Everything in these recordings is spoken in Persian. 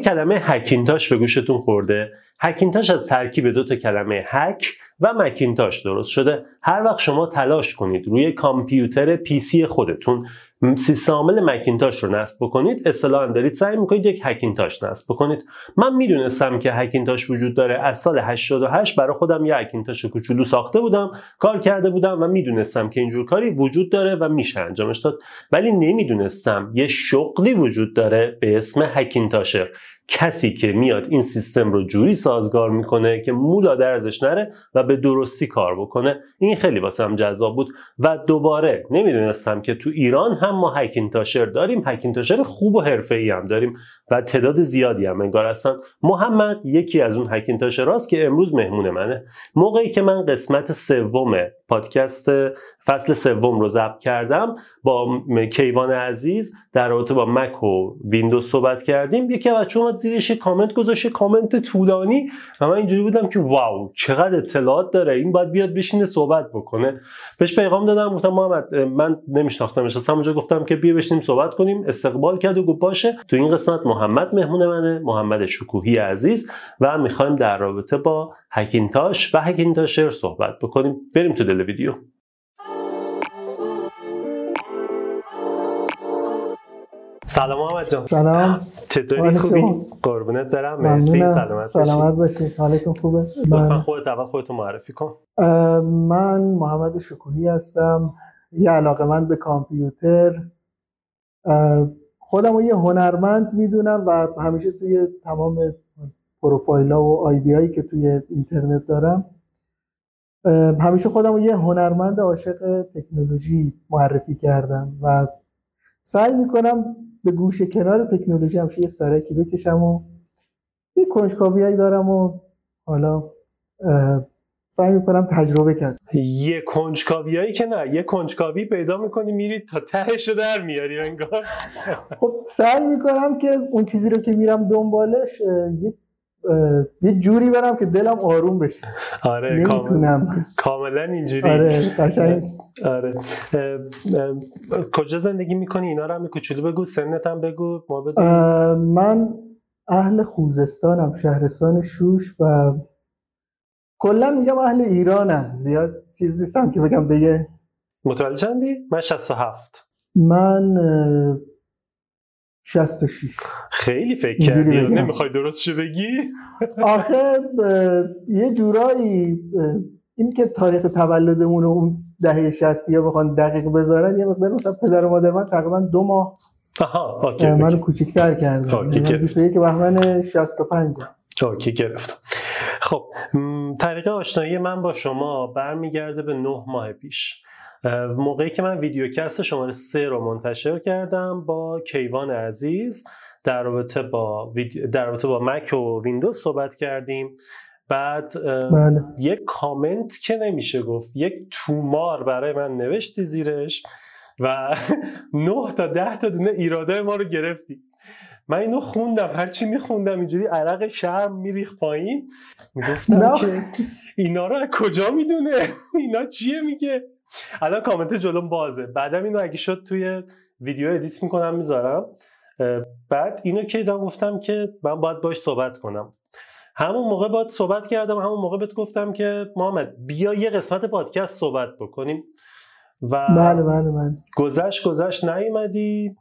کلمه هکینتاش به گوشتون خورده. هکینتاش از ترکیب دو تا کلمه هک. و مکینتاش درست شده. هر وقت شما تلاش کنید روی کامپیوتر سی خودتون سیستم عامل مکینتاش رو نصب بکنید اصطلاحا دارید سعی می‌کنید یک هکینتاش نصب بکنید. من می‌دونستم که هکینتاش وجود داره. از سال 88 برای خودم یه هکینتاش کوچولو ساخته بودم کار کرده بودم و می‌دونستم که اینجور کاری وجود داره و میشه انجامش داد. ولی نمی‌دونستم یه شغلی وجود داره به اسم هکینتاشر کسی که میاد این سیستم رو جوری سازگار می‌کنه که مولا درزش نره و به درستی کار بکنه. این خیلی واسم جذاب بود. و دوباره نمی‌دونستم که تو ایران هم ما هکینتاشر داریم. هکینتاشر خوب و حرفه‌ای هم داریم و تعداد زیادی هم انگار هستن. محمد یکی از اون هکینتاشراست که امروز مهمون منه. موقعی که من قسمت سوم پادکست فصل سوم رو ضبط کردم. با کیوان عزیز در رابطه با مک و ویندوز صحبت کردیم. یکی از بچه‌ها زیرش کامنت گذاشته کامنت طولانی. و من اینجوری بودم که واو چقدر اطلاعات داره. این باید بیاد بشینه صحبت بکنه. بهش پیغام دادم گفتم محمد من نمیشناختمش اصلا اونجا گفتم که بیا بشینیم صحبت کنیم. استقبال کرد و گفت باشه. تو این قسمت محمد مهمون منه محمد شکوهی عزیز. و می‌خوایم در رابطه با هکینتاش و هکینتاشر صحبت بکنیم. بریم تو دل ویدیو. سلام محمد جان. سلام. چطوری؟ خوبی؟ قربونت برم. مرسی. سلامت سلامت باشی. حالتون خوبه؟ لطفا خودت اول خودتو معرفی کن. من محمد شکوهی هستم. یه علاقه من به کامپیوتر. خودم یه هنرمند می‌دونم و همیشه توی تمام پروفایل ها و آیدی هایی که توی اینترنت دارم. همیشه خودم یه هنرمند عاشق تکنولوژی معرفی کردم و سعی می‌کنم به گوشه کنار تکنولوژی همشه یه سرکی بکشم و یه کنجکاوی دارم و حالا سعی می‌کنم تجربه کسب یه کنجکاویایی که نه یه کنجکاوی پیدا می‌کنی میری تا تهش در میاری انگار. خب سعی می‌کنم که اون چیزی رو که میرم دنبالش یه یه جوری برم که دلم آروم بشه. آره نمی‌تونم. کاملا اینجوری. آره قشنگ. آره. کجا زندگی می‌کنی؟ اینا رو هم کوچولو بگو سنت هم بگو ما من اهل خوزستانم شهرستان شوش و کلا میگم اهل ایرانم. زیاد چیز نیستم که بگم بگه. متولد چندی؟ من 67 من 66 خیلی فکر کردی؟ نمی‌خوای درستشو بگی؟ آخه یه جورایی این که تاریخ تولدمون رو اون دهه 60 یا بخوان دقیق بذارن یه مقدار مثلا پدر و مادر من تقریبا دو ماه آها okay منو کوچیک‌تر کردن. okay یعنی 21 بهمن 65 okay گرفتم خب طریق آشنایی من با شما برمیگرده به نه ماه پیش. موقعی که من ویدیوکست شماره سه رو منتشر کردم با کیوان عزیز در رابطه با در رابطه با مک و ویندوز صحبت کردیم. بعد بله. یک کامنت که نمیشه گفت یک تومار برای من نوشتی زیرش و نه تا ده تا دونه ایراده ما رو گرفتی. من اینو خوندم هرچی میخوندم اینجوری عرق شرم میریخ پایین. می‌گفتم که اینا رو از کجا می‌دونه؟ اینا چیه میگه؟ الان کامنت جلوم بازه. بعدم اینو اگه شد توی ویدیو edit می‌کنم می‌ذارم. بعد اینو که دیدم گفتم که من باید باش صحبت کنم. همون موقع باید صحبت کردم همون موقع بهت گفتم که محمد بیا یه قسمت پادکست صحبت بکنیم. و بله بله بله. گذشت گذشت نیومدی.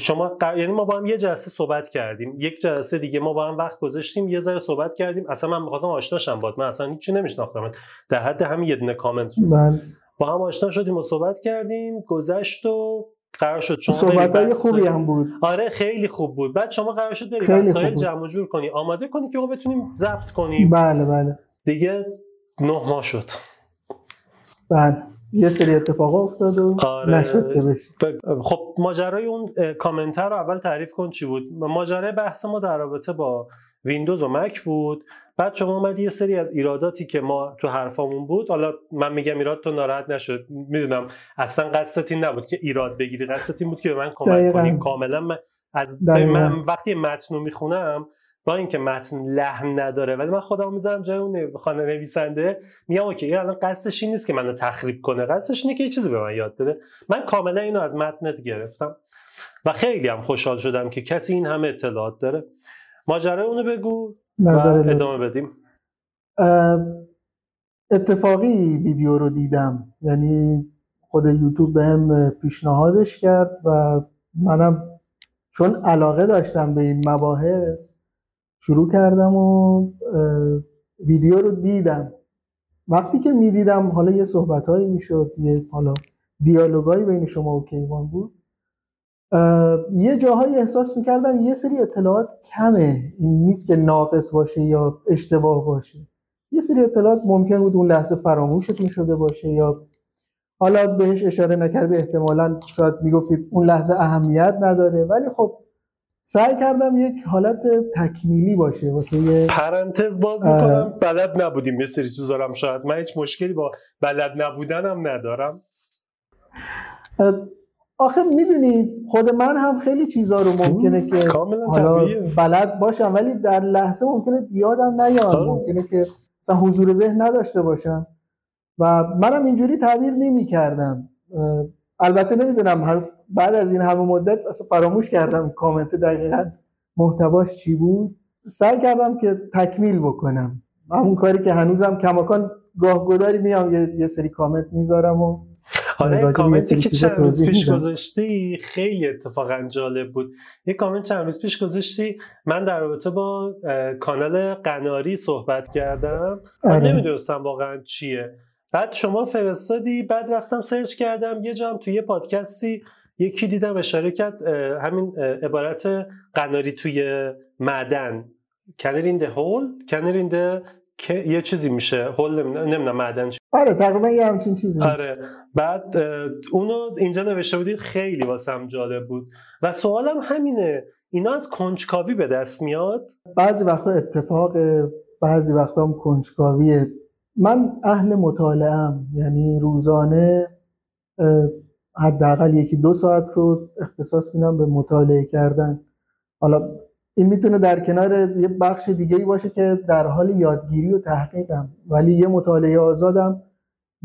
شما یعنی ما با هم یه جلسه صحبت کردیم. یک جلسه دیگه ما با هم وقت گذاشتیم یه ذره صحبت کردیم. اصلا من می‌خواستم آشنا شم بات من اصلا هیچی نمیشناختم در حد همین یه دونه کامنت بله. با هم آشنا شدیم و صحبت کردیم گذشت و قرار شد شما صحبت های خوبی هم بود. آره خیلی خوب بود. بعد شما قرار شد بریم وسایل جمع جور کنی. آماده کنی که ما بتونیم ضبط کنیم. بله بله. دیگه نه ماه شد. بله. یه سری اتفاق افتاد و آره. نشد که بشه. خب ماجرای اون کامنتر رو اول تعریف کن چی بود. ماجرای بحث ما در رابطه با ویندوز و مک بود. بعد شما اومدی یه سری از ایراداتی که ما تو حرفامون بود. حالا من میگم ایراد تو ناراحت نشد. می‌دونم. اصلا قصدت این نبود که ایراد بگیری. قصدت این بود که به من کمک کنی. کاملا من از من وقتی متن رو می‌خونم با اینکه متن لحن نداره ولی من خودم می‌ذارم جای اون خانه نویسنده میگم اوکی الان قصدش این نیست که منو تخریب کنه. قصدش اینه که یه چیزی به من یاد بده. من کاملا اینو از متنت گرفتم. و خیلی هم خوشحال شدم که کسی این همه اطلاعات داره. ماجرای اونو بگو. نظر ادامه بدیم. اتفاقی ویدیو رو دیدم. یعنی خود یوتیوب بهم پیشنهادش کرد و منم چون علاقه داشتم به این مباحث شروع کردم و ویدیو رو دیدم. وقتی که می‌دیدم حالا یه صحبت هایی می‌شد یه حالا دیالوگایی بین شما و کیوان بود. یه جاهایی احساس می‌کردم یه سری اطلاعات کمه. این نیست که ناقص باشه یا اشتباه باشه. یه سری اطلاعات ممکن بود اون لحظه فراموشتون شده باشه یا حالا بهش اشاره نکرده احتمالا شاید می‌گفتید اون لحظه اهمیت نداره. ولی خب سعی کردم یک حالت تکمیلی باشه واسه یه پرانتز باز می‌کنم. بلد نبودیم یه سری چیز دارم شاید من هیچ مشکلی با بلد نبودنم ندارم. آخه می‌دونید خود من هم خیلی چیزا رو ممکنه که حالا بلد باشم ولی در لحظه ممکنه یادم نیاد. آره. ممکنه که مثلا حضور ذهن نداشته باشم. و منم اینجوری تعبیر نمی کردم البته نمی‌دونم بعد از این همه مدت اصلا فراموش کردم کامنت دقیقا محتواش چی بود. سعی کردم که تکمیل بکنم. همون کاری که هنوزم کماکان گاه گداری میام یه سری کامنت می‌ذارم و آره کامنتی که چند روز پیش گذاشتی خیلی اتفاقا جالب بود. یه کامنت چند روز پیش گذاشتی من در رابطه با کانال قناری صحبت کردم. آره. نمی‌دونستم واقعا چیه. بعد شما فرستادی بعد رفتم سرچ کردم یه جام توی یه پادکستی یکی دیدم اشاره کرد همین عبارت قناری توی معدن. کنر این ده هول کنر این ده یه چیزی میشه هول نمی‌دونم معدن چی. آره تقریبا یه همچین چیزی آره. بعد اونو اینجا نوشته بودید خیلی واسم جالب بود. و سوالم همینه اینا از کنجکاوی به دست میاد؟ بعضی وقتا اتفاق بعضی وقتا هم کنجکاویه. من اهل مطالعه یعنی روزانه حداقل یکی دو ساعت رو اختصاص میدم به مطالعه کردن. حالا این می‌تونه در کنار یه بخش دیگه ای باشه که در حال یادگیری و تحقیقم. ولی یه مطالعه آزادم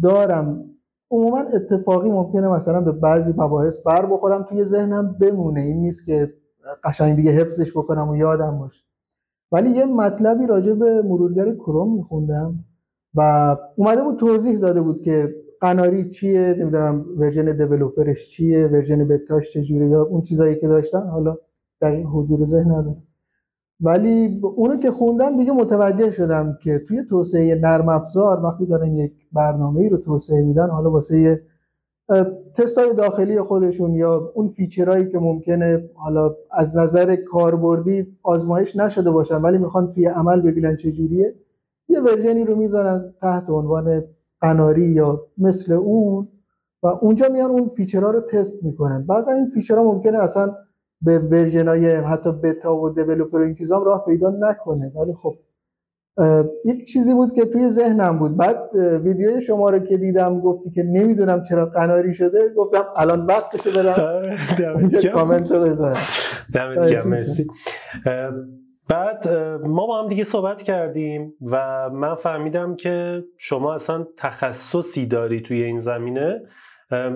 دارم. عموما اتفاقی ممکنه مثلا به بعضی مباحث بر بخورم توی ذهنم بمونه. این نیست که قشنگ دیگه حفظش بکنم و یادم باشه. ولی یه مطلبی راجع به مرورگر کروم میخوندم و اومده بود توضیح داده بود که قناری چیه نمی‌دونم version developer ش چیه version beta ش چجوره یا اون چیزایی که داشتن. حالا دقیق حضور ذهن ندارم ولی اونو که خوندم دیگه متوجه شدم که توی توسعه نرم افزار وقتی دارن یک برنامه ای رو توسعه میدن حالا واسه تستای داخلی خودشون یا اون feature هایی که ممکنه حالا از نظر کاربردی آزمایش نشده باشن ولی می‌خوان توی عمل ببینن چجوریه یه version ی رو می‌ذارن تحت عنوان قناری یا مثل اون و اونجا میان اون feature ها رو تست می‌کنن. بعضا این feature ها ممکنه اصلا به version های حتی بتا و developer این چیزام راه پیدا نکنه. ولی خب یک چیزی بود که توی ذهنم بود. بعد ویدیوی شما رو که دیدم گفتی که نمی‌دونم چرا قناری شده گفتم الان وقتشه برم. آره، کامنت رو بذارم دمت مرسی. بعد ما با هم دیگه صحبت کردیم و من فهمیدم که شما اصلا تخصصی داری توی این زمینه.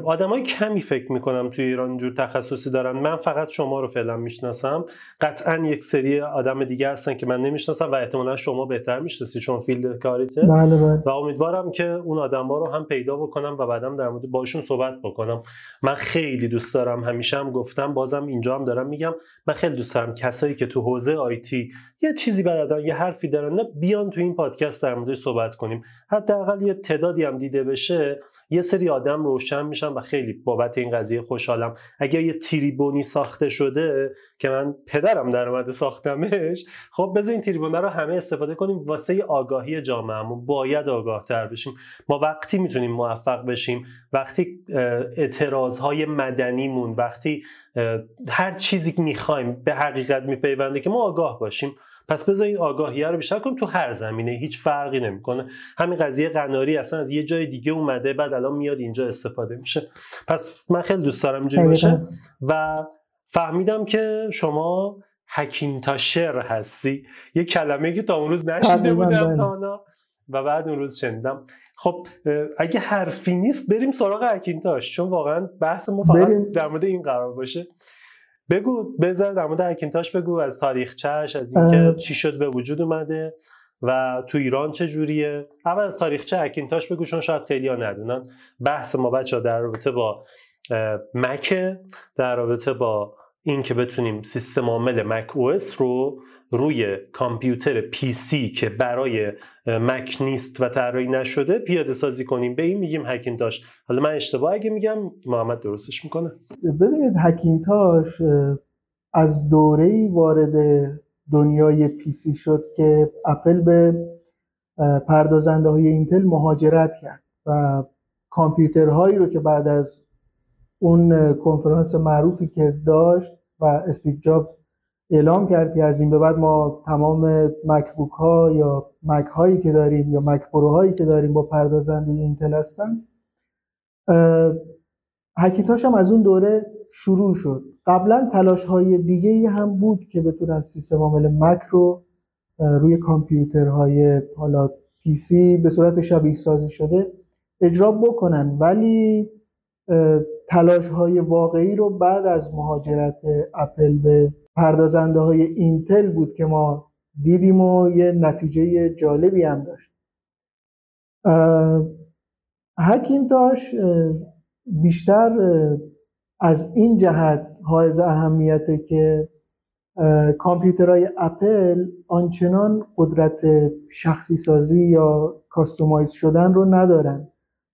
آدمای کمی فکر می‌کنم توی ایران اینجور تخصصی دارن. من فقط شما رو فعلا می‌شناسم. قطعا یک سری آدم دیگه هستن که من نمی‌شناسم و احتمالا شما بهتر می‌شناسی. چون فیلد کاریته. بله بله. و امیدوارم که اون آدم ها رو هم پیدا بکنم و بعدم در مورد باشون صحبت بکنم. من خیلی دوست دارم. همیشه هم گفتم بازم اینجا هم دارم میگم. من خیلی دوست دارم کسایی که تو حوزه آیتی یه چیزی بلدن یه حرفی دارن نه بیان تو این پادکست در موردش صحبت کنیم. حداقل یه تعدادی هم دیده بشه یه سری آدم روشن میشم و خیلی بابت این قضیه خوشحالم. اگر یه تریبونی ساخته شده که من پدرم در اومده ساختمش خب بذار این تریبونه رو همه استفاده کنیم واسه آگاهی جامعهمون. باید آگاه تر بشیم. ما وقتی می‌تونیم موفق بشیم وقتی اعتراضهای مدنیمون وقتی هر چیزی که می‌خوایم به حقیقت میپیونده که ما آگاه باشیم. پس بذار این آگاهیه رو بیشتر کن تو هر زمینه هیچ فرقی نمی‌کنه. همین قضیه قناری اصلا از یه جای دیگه اومده بعد الان میاد اینجا استفاده میشه. پس من خیلی دوست دارم اینجوری باشه. و فهمیدم که شما حکیمتاشر هستی. یه کلمه که تا اون روز نشیده بودم بله. تا و بعد اون روز شنیدم. خب اگه حرفی نیست بریم سراغ حکیمتاش چون واقعا بحث ما فقط در مورد این قرار باشه. بگو بذار در مورد هکینتاش بگو از تاریخچهش از اینکه چی شد به وجود اومده و تو ایران چه جوریه؟ اول از تاریخچه هکینتاش بگو چون شاید خیلی ها ندونن. بحث ما بچه در رابطه با مک در رابطه با اینکه بتونیم سیستم عامل مک او رو روی کامپیوتر PC که برای مک نیست و طراحی نشده پیاده سازی کنیم. به این میگیم هکینتاش. حالا من اشتباه اگه میگم محمد درستش می‌کنه. ببینید هکینتاش از دوره وارد دنیای PC شد که اپل به پردازنده های اینتل مهاجرت کرد و کامپیوترهایی رو که بعد از اون کنفرانس معروفی که داشت و استیو جابز اعلام کرد که از این به بعد ما تمام مکبوک ها یا مک هایی که داریم یا مک پرو هایی که داریم با پردازنده اینتل هستن هکینتاش هم از اون دوره شروع شد. قبلا تلاش های دیگه ای هم بود که بتونن سیستم عامل مک رو روی کامپیوترهای حالا PC به صورت شبیه سازی شده اجرا بکنن. ولی تلاش های واقعی رو بعد از مهاجرت اپل به پردازنده های اینتل بود که ما دیدیم و یه نتیجه جالبی هم داشت. هکینتاش بیشتر از این جهت حائز اهمیته که کامپیوترهای اپل آنچنان قدرت شخصی سازی یا کاستومایز شدن رو ندارن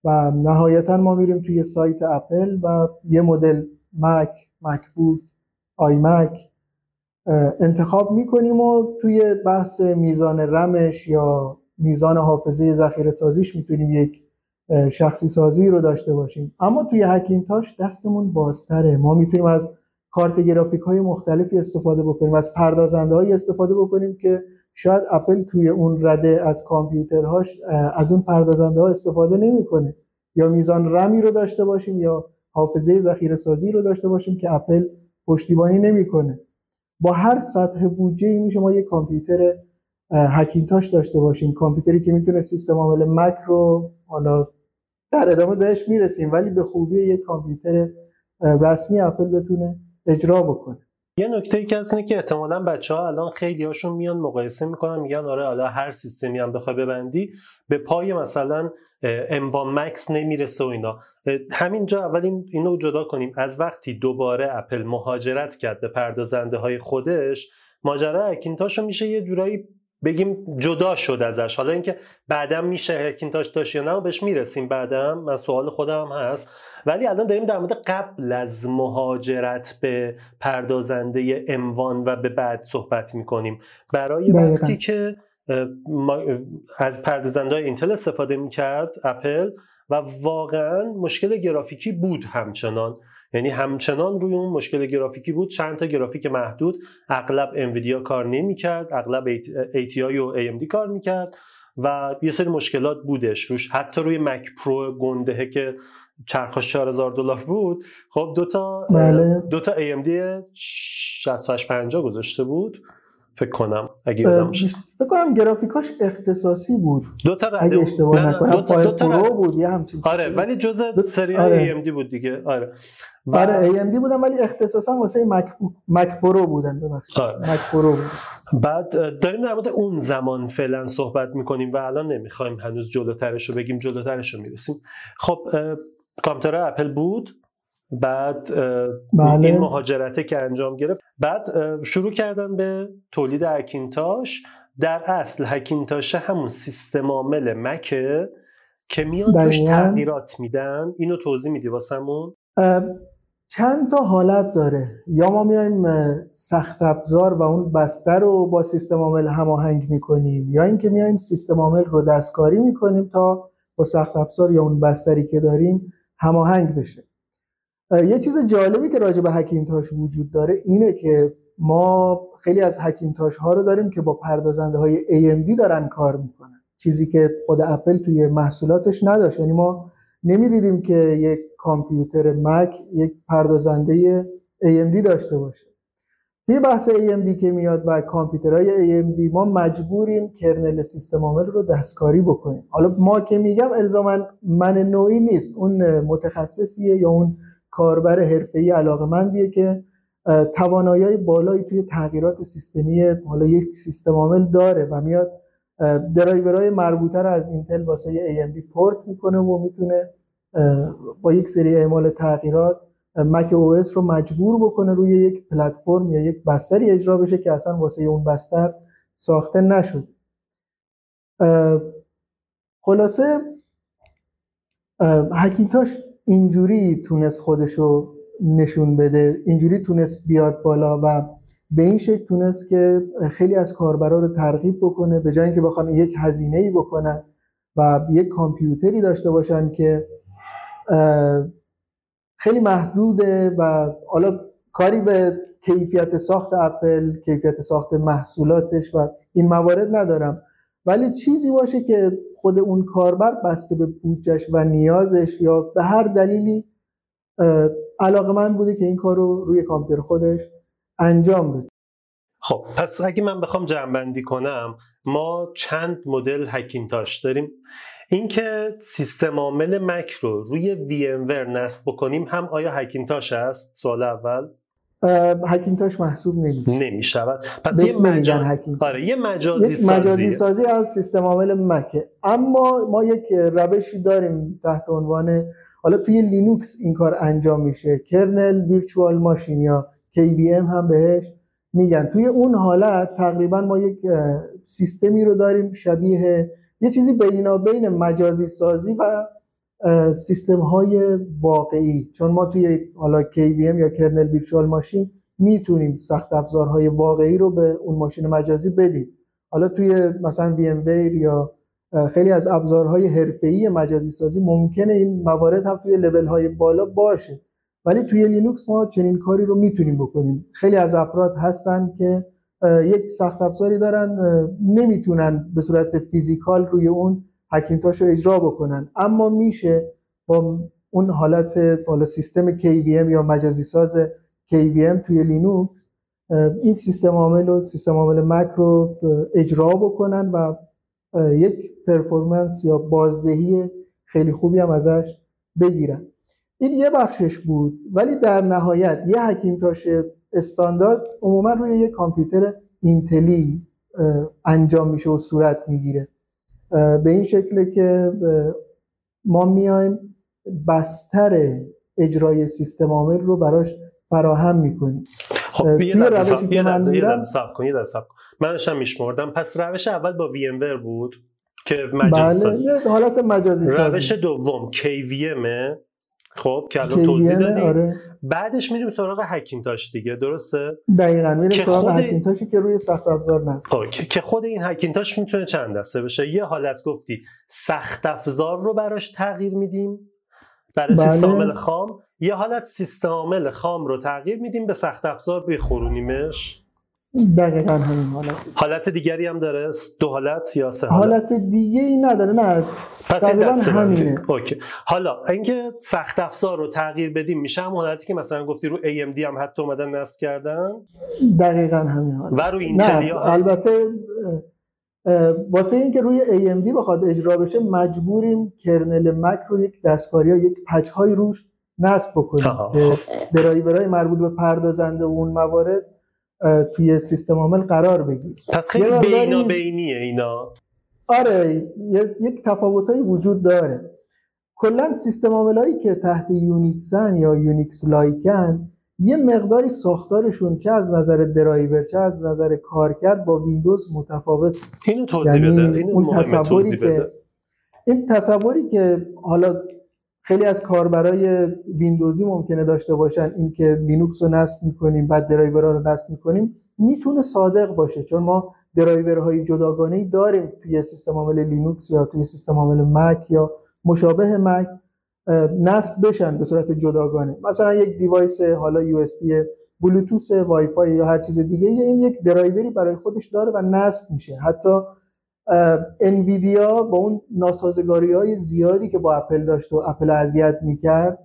و نهایتا ما میریم توی سایت اپل و یه مدل مک، مکبوک، آی مک انتخاب می‌کنیم و توی بحث میزان رمش یا میزان حافظه ذخیره سازیش می‌تونیم یک شخصی سازی رو داشته باشیم. اما توی هکینتاش دستمون بازتره. ما می‌تونیم از کارت گرافیک های مختلفی استفاده بکنیم از پردازنده های استفاده بکنیم که شاید اپل توی اون رده از کامپیوترهاش از اون پردازنده ها استفاده نمی‌کنه. یا میزان رمی رو داشته باشیم یا حافظه ذخیره سازی رو داشته باشیم که اپل پشتیبانی نمی‌کنه. با هر سطح بودجه ای میشه ما یک کامپیوتر هکینتاش داشته باشیم کامپیوتری که می‌تونه سیستم عامل مک رو حالا در ادامه بهش می‌رسیم ولی به خوبی یک کامپیوتر رسمی اپل بتونه اجرا بکنه. یه نکته ای که هست اینه که احتمالا بچه ها الان خیلی هاشون میان مقایسه می‌کنن میگن آره حالا هر سیستمی هم بخوای ببندی به پای مثلا اموا مکس نمی‌رسه و اینا. همینجا اول این اینو جدا کنیم. از وقتی دوباره اپل مهاجرت کرد به پردازنده های خودش ماجرا اکینتاش میشه یه جورایی بگیم جدا شد ازش. حالا اینکه بعدا میشه اکینتاش داشت یا نه بهش می‌رسیم بعدا من سوال خودم هست. ولی الان داریم در مورد قبل از مهاجرت به پردازنده M1 و به بعد صحبت می‌کنیم. برای وقتی که از پردازنده اینتل استفاده می‌کرد اپل و واقعا مشکل گرافیکی بود همچنان. یعنی همچنان روی اون مشکل گرافیکی بود. چند تا گرافیک محدود. اغلب انویدیا کار نمی‌کرد. اغلب ATI و AMD کار می‌کرد. و یه سری مشکلات بودش روش. حتی روی مک پرو گندهه که نرخش 4000 دلار بود. خب دو تا بله. دو تا AMD 6850 گذاشته بود. فکر کنم اگه یادم فکر کنم گرافیکاش اختصاصی بود. دو تا اگه اشتباه نکنم دو تا, دو تا پرو بود یه همچین آره ولی جزء سری آره. AMD بود دیگه. آره. و... آره AMD بودن ولی اختصاصا واسه مک مک پرو بودن ببخشید. آره. مک پرو بود. بعد داریم در مورد اون زمان فعلا صحبت می‌کنیم و الان نمی‌خوایم هنوز جلوترش رو بگیم جلوترش رو می‌رسیم. خب کامپیوتر اپل بود. بعد بله. این مهاجرته که انجام گرفت. بعد شروع کردن به تولید هکینتاش در اصل هکینتاش همون سیستم عامل مکه که میان توش تغییرات میدن. اینو توضیح میدی واسمون؟ چند تا حالت داره. یا ما میایم سخت افزار و اون بستر رو با سیستم عامل هماهنگ می‌کنیم یا اینکه میایم سیستم عامل رو دستکاری می‌کنیم تا با سخت افزار یا اون بستری که داریم هماهنگ بشه. یه چیز جالبی که راجع به هکینتاش وجود داره اینه که ما خیلی از هکینتاش ها رو داریم که با پردازنده های AMD دارن کار می‌کنن. چیزی که خود اپل توی محصولاتش نداشت. یعنی ما نمی‌دیدیم که یک کامپیوتر مک یک پردازنده AMD داشته باشه. توی بحث AMD که میاد و کامپیوترهای AMD ما مجبوریم کرنل سیستم عامل رو دستکاری بکنیم. حالا ما که میگم الزاما من نوعی نیست. اون متخصصیه یا اون کاربر حرفه‌ای علاقمندیه که توانایی بالایی توی تغییرات سیستمی حالا یک سیستم عامل داره و میاد درایورهای مربوطه رو از اینتل واسه AMD port می‌کنه و می‌تونه با یک سری اعمال تغییرات macOS رو مجبور بکنه روی یک پلتفرم یا یک بستری اجرا بشه که اصلا واسه اون بستر ساخته نشد. خلاصه حکیمتاش اینجوری تونست خودشو نشون بده اینجوری تونست بیاد بالا و به این شکل تونست که خیلی از کاربرا رو ترغیب بکنه به جای اینکه بخوان یک هزینه ای بکنن و یک کامپیوتری داشته باشن که خیلی محدوده و حالا کاری به کیفیت ساخت اپل کیفیت ساخت محصولاتش و این موارد ندارم. ولی چیزی باشه که خود اون کاربر بسته به بودجش و نیازش یا به هر دلیلی علاقه من بوده که این کار رو روی کامپیوتر خودش انجام بده. خب پس اگه من بخوام جمعبندی کنم ما چند مدل هکینتاش داریم. اینکه سیستم عامل مک رو روی وی ام ور نصب بکنیم هم آیا هکینتاش است؟ سوال اول. هکینتاش محسوب نمیشه. نمی‌شود. پس یه مجاز... آره یه مجازی سازی مجازی سازی از سیستم عامل مکه. اما ما یک روشی داریم تحت عنوان حالا توی لینوکس این کار انجام میشه. kernel virtual machine یا KVM هم بهش میگن. توی اون حالت تقریبا ما یک سیستمی رو داریم شبیه یه چیزی بینا بین مجازی سازی و سیستم های واقعی. چون ما توی حالا KVM یا kernel virtual machine می‌تونیم سخت افزارهای واقعی رو به اون ماشین مجازی بدیم. حالا توی مثلا وی یا خیلی از ابزارهای حرفه‌ای مجازی سازی ممکنه این موارد هم توی لول های بالا باشه. ولی توی لینوکس ما چنین کاری رو می‌تونیم بکنیم. خیلی از افراد هستن که یک سخت افزاری دارن نمی‌تونن به صورت physical روی اون هکینتاش رو اجرا بکنن. اما میشه با اون حالت بالا سیستم KVM یا مجازی ساز KVM توی لینوکس این سیستم عامل و سیستم عامل مک رو اجرا بکنن و یک performance یا بازدهی خیلی خوبی هم ازش بگیرن. این یه بخشش بود ولی در نهایت یه هکینتاش استاندارد عموما روی یه کامپیوتر اینتلی انجام میشه و صورت می‌گیره. به این شکل که ما میایم بستر اجرای سیستم عامل رو براش فراهم می‌کنیم. خب یه که من میرم من داشتم میشمردم. پس روش اول با وی ام بود که مجازی بله سازی. حالت مجازی سازی. روش دوم KVM خب که الان توضیح دادیم آره. بعدش میریم سراغ هکینتاش دیگه درسته؟ دقیقا میریم سراغ خود... هکینتاشی که روی سخت افزار نصب خب، که خود این هکینتاش می‌تونه چند دسته بشه؟ یه حالت گفتی سخت افزار رو براش تغییر میدیم برای بله. سیستم عامل خام یه حالت سیستم عامل خام رو تغییر میدیم به سخت افزار بخورونیمش. دقیقا همین حالت. حالت دیگری هم داره؟ دو حالت یا سه حالت, حالت دیگه ای نداره نه. پس این همینه. اوکی. حالا اینکه سخت افزار رو تغییر بدیم میشه هم حالتی که مثلا گفتی رو AMD هم حتی اومدن نصب کردن؟ دقیقا همین حالت. و رو اینتل البته واسه اینکه روی AMD بخواد اجرا بشه مجبوریم kernel مک رو یک دستکاری یا یک patch های روش نصب بکنیم که درایورهای مربوط به پردازنده و اون موارد توی سیستم عامل قرار بگیره پس خیلی بینا بینیه اینا. آره یک تفاوتایی وجود داره. کلا سیستم عاملایی که تحت یونیکسن یا Unix like ن یه مقداری ساختارشون چه از نظر درایور چه از نظر کارکرد با ویندوز متفاوته. اینو توضیح یعنی بده اینو اون تصوری که این تصوری که حالا خیلی از کاربرای ویندوزی ممکنه داشته باشن. اینکه لینوکس رو نصب می‌کنیم بعد درایورها رو نصب می‌کنیم می‌تونه صادق باشه. چون ما درایورهای جداگانه داریم توی سیستم عامل لینوکس یا توی سیستم عامل مک یا مشابه مک نصب بشن به صورت جداگانه. مثلا یک device حالا USB بلوتوث وای فای یا هر چیز دیگه این یک درایوری برای خودش داره و نصب میشه. حتی انویدیا با اون ناسازگاری های زیادی که با اپل داشت و اپل اذیت می‌کرد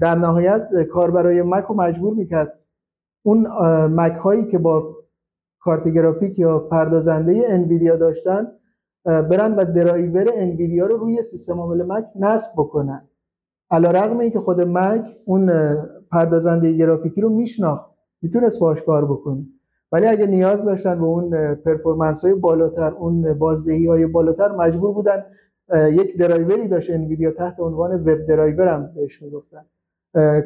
در نهایت کاربرای مک رو مجبور می‌کرد. اون مک هایی که با کارت گرافیک یا پردازنده انویدیا داشتن برن و درایور انویدیا رو روی سیستم عامل مک نصب بکنن. علی رغم این که خود مک اون پردازنده گرافیکی رو میشناخت می‌تونست باش کار بکنه. ولی اگه نیاز داشتن به اون performance های بالاتر اون بازدهی های بالاتر مجبور بودن یک درایوری داشت انویدیا تحت عنوان web driver هم بهش می‌گفتن.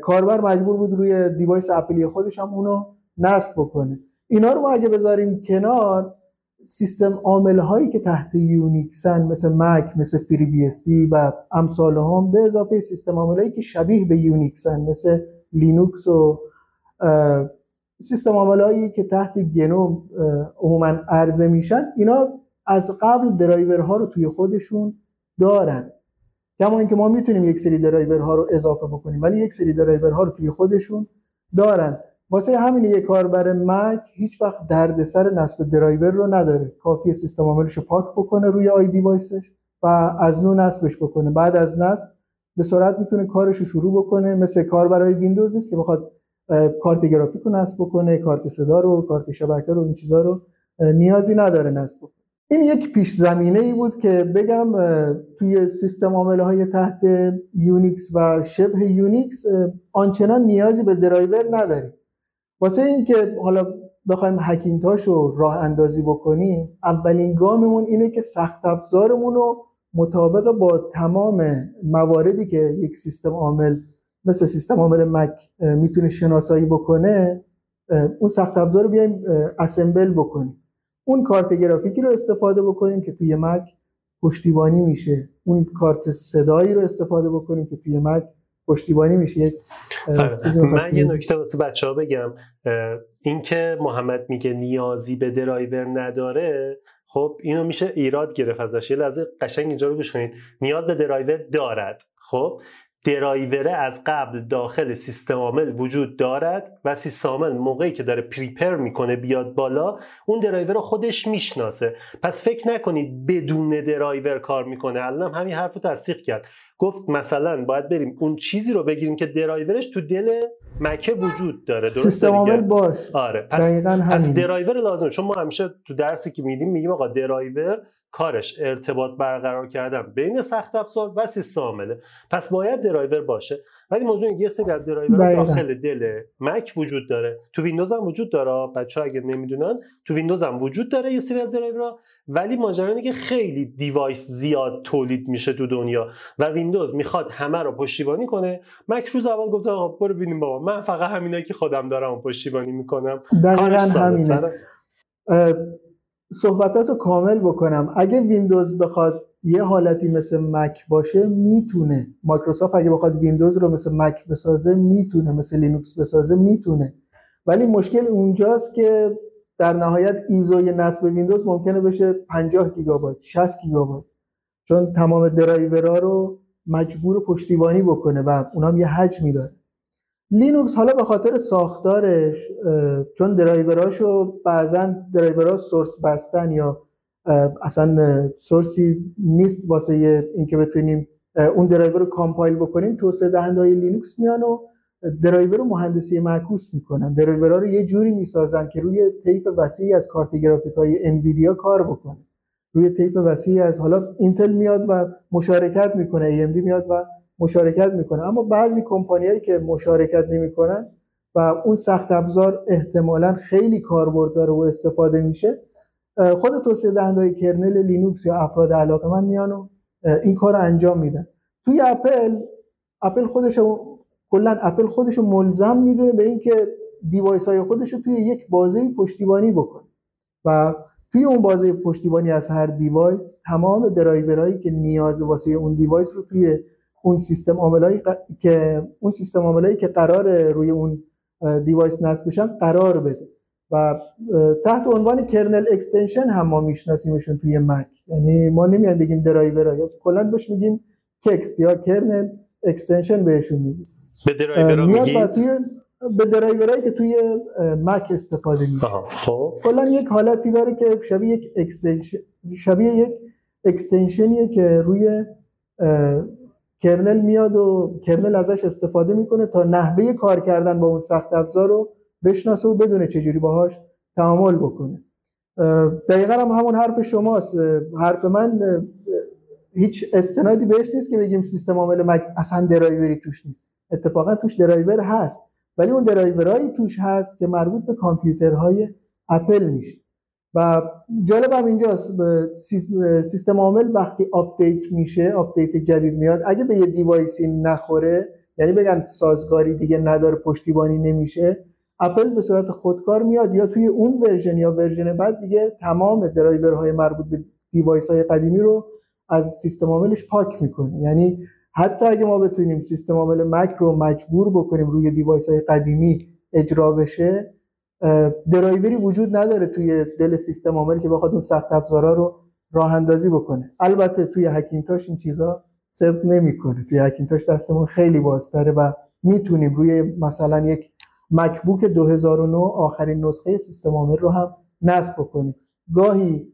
کاربر مجبور بود روی device اپلی خودش هم اونو نصب بکنه. اینا رو ما اگه بذاریم کنار سیستم عامل هایی که تحت یونیکسن مثل مک مثل FreeBSD و امثالهم به اضافه سیستم عامل هایی که شبیه به یونیکسن مثل لینوکس و سیستم عامل هایی که تحت گنو عموما عرضه میشن اینا از قبل درایورها رو توی خودشون دارن. کما اینکه ما می‌تونیم یک سری درایورها رو اضافه بکنیم ولی یک سری درایورها رو توی خودشون دارن. واسه همین یک کاربر مک هیچ وقت دردسر نصب درایور رو نداره. کافیه سیستم عاملش رو پاک بکنه روی iDevice ش و از نو نصبش بکنه. بعد از نصب به سرعت می‌تونه کارش رو شروع بکنه. مثل کاربرای ویندوز نیست که بخواد کارت گرافیک رو نصب بکنه کارت صدا رو کارت شبکه رو این چیزا رو نیازی نداره نصب بکنه. این یک پیش زمینه ای بود که بگم توی سیستم عامل های تحت یونیکس و شبه یونیکس آنچنان نیازی به درایور نداریم. واسه اینکه حالا بخوایم هکینتاش رو راه اندازی بکنیم اولین گاممون اینه که سخت افزارمون رو مطابق با تمام مواردی که یک سیستم عامل مثل سیستم عامل مک می‌تونه شناسایی بکنه اون سخت افزار رو بیایم assemble بکنیم. اون کارت گرافیکی رو استفاده بکنیم که توی مک پشتیبانی میشه. اون کارت صدایی رو استفاده بکنیم که توی مک پشتیبانی میشه. آره. من یه نکته واسه بچه ها بگم اینکه محمد میگه نیازی به درایور نداره خب اینو میشه ایراد گرفت ازش. یه لحظه قشنگ اینجا رو گوش کنید. نیاز به درایور دارد. خب درایوره از قبل داخل سیستم عامل وجود دارد و سیستم عامل موقعی که داره prepare می‌کنه بیاد بالا اون درایور رو خودش می‌شناسه. پس فکر نکنید بدون درایور کار می‌کنه. الان همین حرف رو تصدیق کرد. گفت مثلا باید بریم اون چیزی رو بگیریم که درایورش تو دل مکه وجود داره. سیستم عامل باش. آره. پس, پس درایور لازمه. چون ما همیشه تو درسی که میدیم میگیم آقا درایور کارش ارتباط برقرار کردن بین سخت افزار و سیستم عامله. پس باید درایور باشه. ولی موضوع یه سری از درایور داخل دل مک وجود داره. تو ویندوز هم وجود داره. بچه ها اگه نمی‌دونن تو ویندوز هم وجود داره یه سری از درایورها. ولی ماجرا اینه که خیلی دیوایس زیاد تولید میشه تو دنیا. و ویندوز می‌خواد همه رو پشتیبانی کنه. مک روز اول گفت آقا برو بینیم بابا. من فقط همینایی که خودم دارم پشتیبانی می‌کنم. دقیقاً همینه. صحبتات رو کامل بکنم. اگه ویندوز بخواد یه حالتی مثل مک باشه می‌تونه. مایکروسافت اگه بخواد ویندوز رو مثل مک بسازه می‌تونه. مثل لینوکس بسازه می‌تونه. ولی مشکل اونجاست که در نهایت ISO ی نصب ویندوز ممکنه بشه 50 گیگابایت 60 گیگابایت. چون تمام درایورها رو مجبوره پشتیبانی بکنه و اونام یه حجمی داره. لینوکس حالا به خاطر ساختارش چون درایوراشو بعضا درایورها source بسته‌ن یا اصلا source ی نیست واسه اینکه بتونیم اون درایور رو compile بکنیم توسعه دهنده های لینوکس میان و درایور رو مهندسی معکوس می‌کنن. درایورها رو یه جوری می‌سازن که روی طیف وسیعی از کارت گرافیک های انویدیا کار بکنه. روی طیف وسیعی از حالا اینتل میاد و مشارکت می‌کنه AMD میاد و مشارکت می‌کنه. اما بعضی کمپانیایی که مشارکت نمی‌کنن و اون سخت افزار احتمالا خیلی کاربرد داره و استفاده میشه خود توسعه دهنده kernel لینوکس یا افراد علاقه‌مند میان این کار رو انجام میدن. توی اپل اپل خودش کلا اپل خودش ملزم می‌دونه به اینکه device های خودش رو توی یک بازه پشتیبانی بکنه و توی اون بازه پشتیبانی از هر device تمام درایورهایی که نیازه واسه اون device رو توی اون سیستم عاملایی که اون سیستم عاملایی که قراره روی اون device نصب بشن قرار بده. و تحت عنوان kernel extension هم ما میشناسیمشون توی مک یعنی ما نمیایم بگیم درایور یا کلا بهش میگیم kext یا kernel extension بهشون میگیم. به درایورها میگید؟ به درایورایی که توی مک استفاده میشه. خب. کلا یک حالتی داره که شبیه یک extension شبیه یک extension یه که روی kernel میاد و kernel ازش استفاده می‌کنه تا نحوه کار کردن با اون سخت افزار رو بشناسه و بدونه چجوری باهاش تعامل بکنه. دقیقا هم همون حرف شماست. حرف من هیچ استنادی بهش نیست که بگیم سیستم عامل مک اصلا درایوری توش نیست. اتفاقا توش درایور هست. ولی اون درایورهایی توش هست که مربوط به کامپیوترهای اپل میشه. و جالب هم اینجاست سیستم عامل وقتی آپدیت میشه آپدیت جدید میاد اگه به یه device ی نخوره یعنی بگن سازگاری دیگه نداره پشتیبانی نمیشه اپل به صورت خودکار میاد یا توی اون version یا version بعد دیگه تمام درایورهای مربوط به device های قدیمی رو از سیستم عاملش پاک می‌کنه. یعنی حتی اگه ما بتونیم سیستم عامل مک رو مجبور بکنیم روی device های قدیمی اجرا بشه درایوری وجود نداره توی دل سیستم عامل که بخواد اون سخت افزارا رو راه اندازی بکنه. البته توی هکینتاش این چیزا صدق نمی‌کنه. توی هکینتاش دستمون خیلی بازتره و می‌تونیم روی مثلا یک مکبوک 2009 آخرین نسخه سیستم عامل رو هم نصب بکنیم. گاهی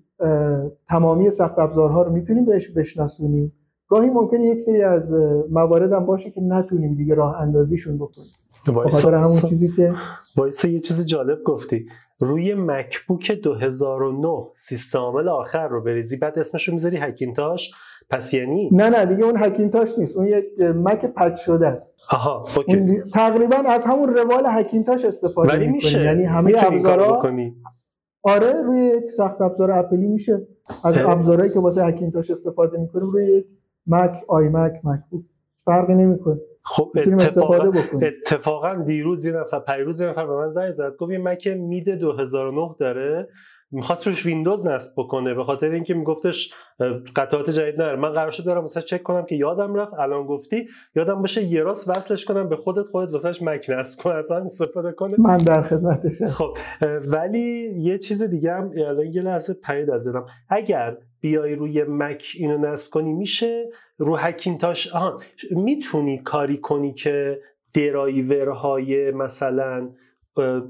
تمامی سخت افزارها رو می‌تونیم بهش بشناسونیم. گاهی ممکنه یک سری از موارد هم باشه که نتونیم دیگه راه اندازیشون بکنیم. بخاطر همون چیزی که وایسا یه چیز جالب گفتی. روی مکبوک 2009 سیستم عامل آخر رو بریزی بعد اسمش رو می‌ذاری هکینتاش؟ پس یعنی؟ نه نه دیگه اون هکینتاش نیست. اون یک مک پچ شده است. آها اوکی. تقریبا از همون روال هکینتاش استفاده ولی میشه. یعنی همه ابزارا آره روی یک سخت ابزار اپلی میشه. از ابزارهایی که واسه هکینتاش استفاده می‌کنیم روی یک مک آی مک مکبوک. فرقی نمی‌کنه. خب اتفاقا, اتفاقا دیروز یه نفر پیروز یه نفر به من زنگ زد. گفت یه مک مید 2009 داره. می‌خواست روش ویندوز نصب بکنه به خاطر اینکه میگفتش قطعات جدید نره من قرار شد برم مثلا چک کنم که یادم رفت. الان گفتی. یادم باشه یه راست وصلش کنم به خودت خودت واسهش مک نصب کن اصلا استفاده کنه. من در خدمتشم خب ولی یه چیز دیگه هم الان یه لحظه پرید از دادم اگر بیای روی مک اینو نصب کنی میشه؟ رو هکینتاش آها می‌تونی کاری کنی که درایورهای مثلا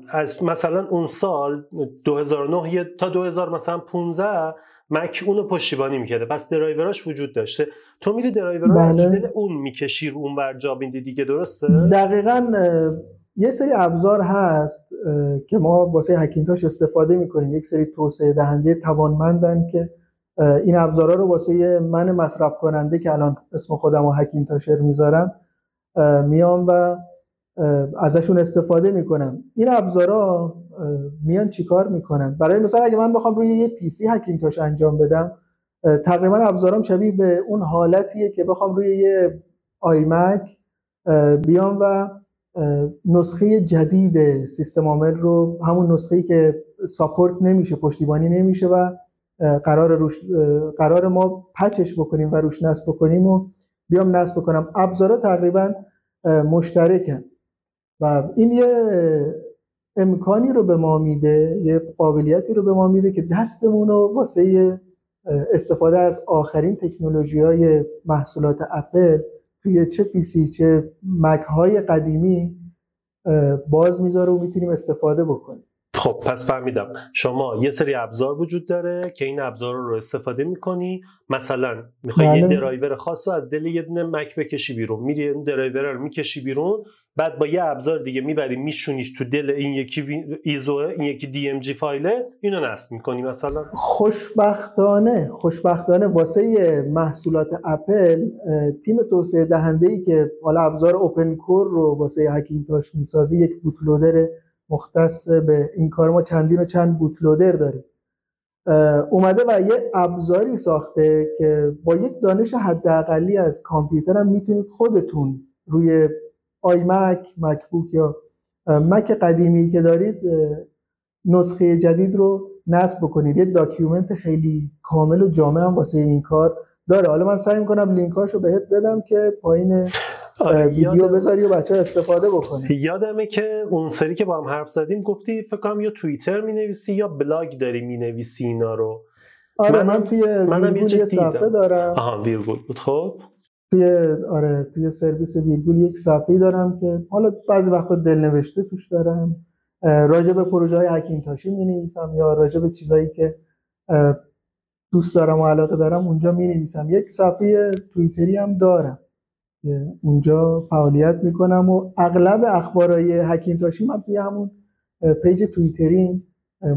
از مثلا اون سال 2009 تا 2000 مثلا 15 مک اونو پشتیبانی می‌کرده. پس درایوراش وجود داشته. تو میری درایورا بله. دل اون می‌کشی رو اون ور جا دیگه درسته؟ دقیقا یه سری ابزار هست که ما واسه هکینتاش استفاده می‌کنیم. یک سری توسعه دهنده توانمندن که این ابزارها رو واسه من مصرف کننده که الان اسم خودم رو هکینتاشر می‌ذارم میام و ازشون استفاده می‌کنم. این ابزارا میان چیکار می‌کنن؟ برای مثلا اگه من بخوام روی یه پی سی هکینتاش انجام بدم تقریبا ابزارم شبیه به اون حالتیه که بخوام روی یه آیمک بیام و نسخه جدید سیستم عامل رو همون نسخه‌ای که ساپورت نمیشه پشتیبانی نمیشه و قرار روش قرار ما پچش بکنیم و روش نصب بکنیم و بیام نصب بکنم. ابزارا تقریبا مشترکن. و این یه امکانی رو به ما میده یه قابلیتی رو به ما میده که دستمون رو واسه استفاده از آخرین تکنولوژی های محصولات اپل توی چه PC چه مک های قدیمی باز می‌ذاره و می‌تونیم استفاده بکنیم. خب پس فهمیدم. شما یه سری ابزار وجود داره که این ابزار رو استفاده می‌کنی. مثلا می‌خوای یه بله. درایور خاص رو از دل یه دونه مک بکشی بیرون. میری این درایور رو می‌کشی بیرون. بعد با یه ابزار دیگه می‌بری میشونیش تو دل این یکی ISO این یکی DMG فایله اینو نصب می‌کنی مثلا. خوشبختانه خوشبختانه واسه محصولات اپل تیم توسعه دهنده ای که حالا ابزار اوپن کور رو واسه هکینتاش می‌سازه یک بوتلودر مختص به این کار ما چندین و چند بوتلودر داریم. اومده و یه ابزاری ساخته که با یک دانش حداقلی از کامپیوتر هم می‌تونید خودتون روی آی مک مکبوک یا مک قدیمی که دارید نسخه جدید رو نصب بکنید. یه document خیلی کامل و جامع هم واسه این کار داره. حالا من سعی می‌کنم لینکاشو بهت بدم که پایین ویدیو بذاری و بچه‌ها استفاده بکنن. یادمه که اون سری که با هم حرف زدیم گفتی فکر کنم یا توییتر می نویسی یا بلاگ داری می نویسی اینا رو. آره من, من توی منم یه صفحه دارم. آها ویرگول بود. خب. توی آره توی سرویس ویرگول یک صفحه دارم که حالا بعضی وقتا دلنوشته توش دارم. راجع به پروژه های هکینتاشی می نویسم یا راجع به چیزایی که دوست دارم و علاقه دارم اونجا می نویسم یک صفحه توییتری هم دارم. اونجا فعالیت می‌کنم و اغلب اخبارهای هکینتاشی من توی همون پیج توییتری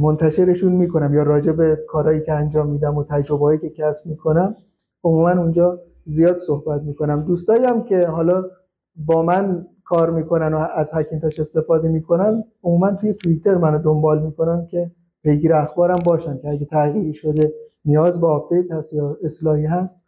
منتشرشون می‌کنم یا راجع به کارهایی که انجام میدم و تجربه‌ای که کسب می‌کنم عموما اونجا زیاد صحبت می‌کنم. دوستایی هم که حالا با من کار می‌کنن و از هکینتاش استفاده می‌کنن عموما توی توییتر منو دنبال می‌کنن که پیگیر اخبارم باشن که اگه تغییری شده نیاز به آپدیت هست یا اصلاحی هست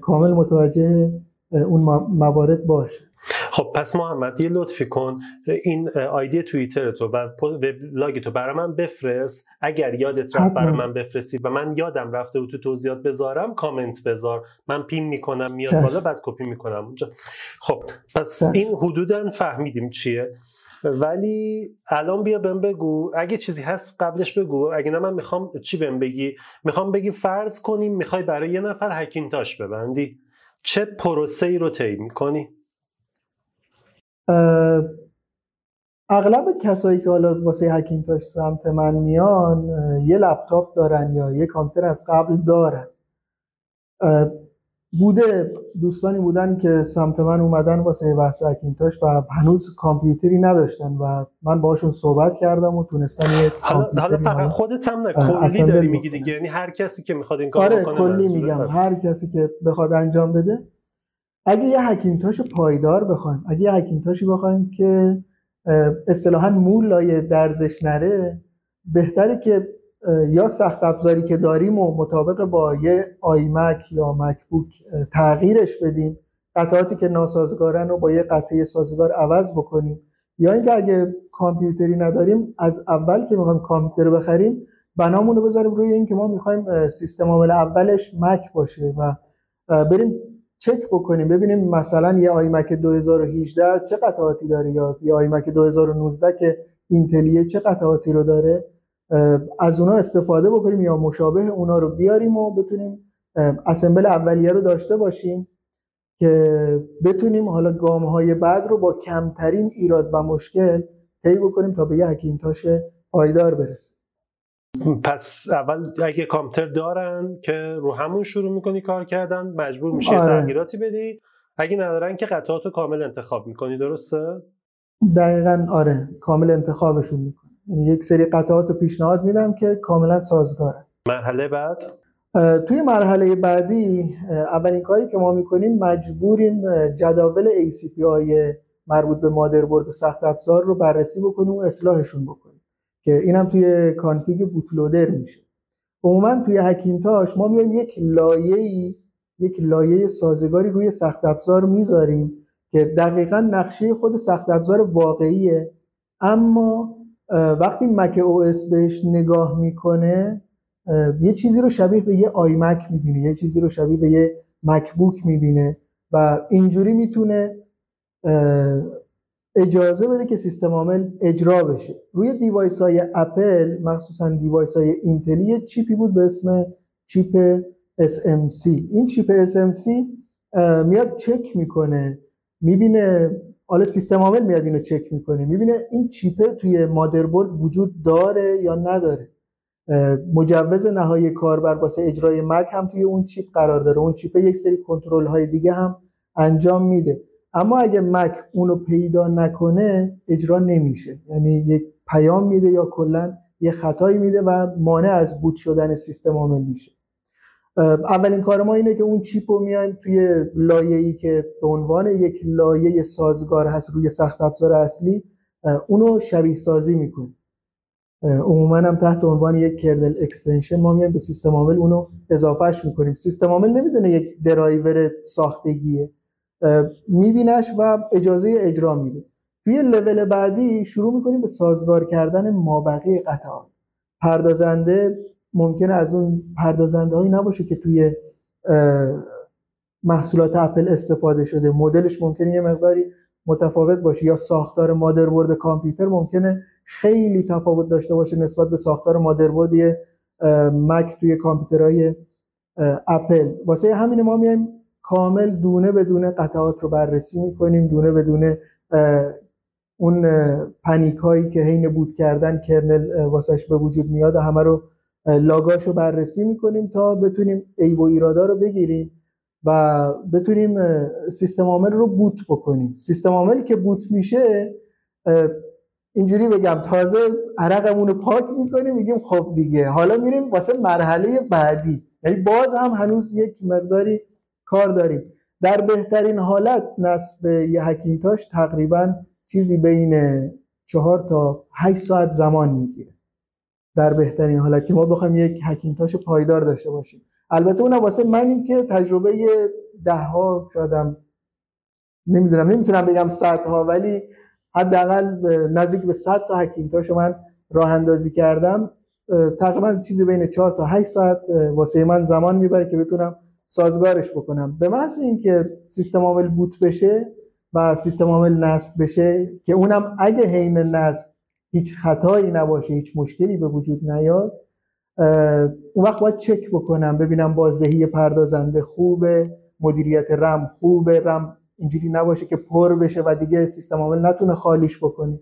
کامل متوجه اون موارد باشه. خب پس محمد یه لطفی کن. این آیدی توییتر تو و وبلاگ تو برای من بفرست. اگر یادت رفت برای من بفرستی و من یادم رفته و تو توضیحات بذارم کامنت بذار. من پین می‌کنم میاد بالا بعد کپی می‌کنم اونجا. خب پس این حدودا فهمیدیم چیه. ولی الان بیا بهم بگو. اگه چیزی هست قبلش بگو. اگه نه من می‌خوام چی بهم بگی؟ می‌خوام بگی فرض کنیم می‌خوای برای یه نفر هکینتاش ببندی. چه پروسه ای رو طی می‌کنی؟ اغلب کسایی که حالا واسه هکینتاش سمت من میان یه لپتاپ دارن یا یه کامپیوتر از قبل دارن. بوده دوستانی بودن که سمت من اومدن واسه بحث اکینتاش و هنوز کامپیوتری نداشتن و من باشون صحبت کردم و تونستم یه حالا فقط خودت هم نه کلی داری میگی دیگه. یعنی هر کسی که می‌خواد این کارو آره بکنه کلی میگم. هر کسی که بخواد انجام بده. اگه یه هکینتاش پایدار بخوایم اگه یه هکینتاشی بخوایم که اصطلاحا مول لایه درزش نره بهتره که یا سخت افزاری که داریم و مطابق با یه آیمک یا مکبوک تغییرش بدیم قطعاتی که ناسازگارن رو با یه قطعه سازگار عوض بکنیم. یا اینکه اگه کامپیوتری نداریم از اول که می‌خوایم کامپیوتر بخریم بنامون رو بذاریم روی اینکه ما می‌خوایم سیستم عامل اولش مک باشه و بریم چک بکنیم ببینیم مثلا یه آیمک 2018 چه قطعاتی داره یا یه آیمک 2019 که اینتلیه چه قطعاتی رو داره. از اونا استفاده بکنیم یا مشابه اونا رو بیاریم و بتونیم اسمبل اولیه رو داشته باشیم که بتونیم حالا گام های بعد رو با کمترین ایراد و مشکل طی بکنیم تا به یه حکیمتاش پایدار برسیم پس اول اگه کامپیوتر دارن که رو همون شروع می‌کنی کار کردن مجبور میشه آره. تغییراتی بدی اگه ندارن که قطعات رو کامل انتخاب می‌کنی درسته؟ دقیقا آره کامل انتخابشون می‌کنی یک سری قطعات رو پیشنهاد میدم که کاملا سازگاره. مرحله بعد؟ توی مرحله بعدی اولین کاری که ما می‌کنیم مجبوریم جداول ACP مربوط به مادربرد سخت افزار رو بررسی بکنیم و اصلاحشون بکنیم که اینم توی کانفیگ بوتلودر میشه. عموما توی هکینتاش ما میایم یک لایه یک لایه سازگاری روی سخت افزار می‌ذاریم که دقیقا نقشه خود سخت افزار واقعیه اما وقتی macOS بهش نگاه می‌کنه یه چیزی رو شبیه به یه آیمک می‌بینه یه چیزی رو شبیه به یه مکبوک می‌بینه و اینجوری می‌تونه اجازه بده که سیستم عامل اجرا بشه. روی device های اپل مخصوصا دیوایس های اینتلی یه chip ی بود به اسم chip SMC این چیپ SMC میاد چک می‌کنه می‌بینه حالا سیستم عامل میاد اینو چک می‌کنه. می‌بینه این چیپه توی مادربرد وجود داره یا نداره. مجوز نهایی کاربر واسه اجرای مک هم توی اون چیپ قرار داره. اون چیپه یک سری کنترل های دیگه هم انجام میده. اما اگه مک اونو پیدا نکنه اجرا نمیشه. یعنی یک پیام میده یا کلا یه خطایی میده و مانع از boot شدن سیستم عامل میشه. اولین کار ما اینه که اون chip رو میایم توی لایه‌ای که به عنوان یک لایه سازگار هست روی سخت افزار اصلی اونو شبیه سازی می‌کنیم. عموما هم تحت عنوان یک kernel extension ما میایم به سیستم عامل اونو اضافهش می‌کنیم. سیستم عامل نمی‌دونه یک درایور ساختگیه. میبینش و اجازه اجرا میده. توی لول بعدی شروع می‌کنیم به سازگار کردن مابقی قطعات. پردازنده ممکنه از اون پردازنده هایی نباشه که توی محصولات اپل استفاده شده. مدلش ممکنه یه مقداری متفاوت باشه. یا ساختار مادربرد کامپیوتر ممکنه خیلی تفاوت داشته باشه نسبت به ساختار مادربرد مک توی کامپیوترهای اپل. واسه همین ما میایم کامل دونه به دونه قطعات رو بررسی می‌کنیم. دونه به دونه اون پنیک هایی که حین بود کردن کرنل واسش به وجود میاد همه رو لاگاش رو بررسی می‌کنیم تا بتونیم عیب و ایرادا رو بگیریم و بتونیم سیستم عامل رو بوت بکنیم. سیستم عاملی که بوت میشه اینجوری بگم تازه عرقمون رو پاک می‌کنیم میگیم خب دیگه حالا میریم واسه مرحله بعدی. یعنی باز هم هنوز یک مقداری کار داریم. در بهترین حالت نصب یه هکینتاش تقریبا چیزی بین چهار تا هشت ساعت زمان می‌گیره. در بهترین حالت که ما بخوایم یک هکینتاش پایدار داشته باشیم. البته اونم واسه منی که تجربه ده ها شایدم نمی‌دونم نمی‌تونم بگم ها ولی حداقل نزدیک به 100 تا هکینتاش من راه اندازی کردم. تقریبا چیزی بین 4 تا 8 ساعت واسه من زمان می‌بره که بتونم سازگارش بکنم. به محض اینکه سیستم عامل بوت بشه و سیستم عامل نصب بشه که اونم اگه حین نصب هیچ خطایی نباشه هیچ مشکلی به وجود نیاد اون وقت باید چک بکنم ببینم بازدهی پردازنده خوبه مدیریت رم خوبه رم اینجوری نباشه که پر بشه و دیگه سیستم عامل نتونه خالیش بکنه.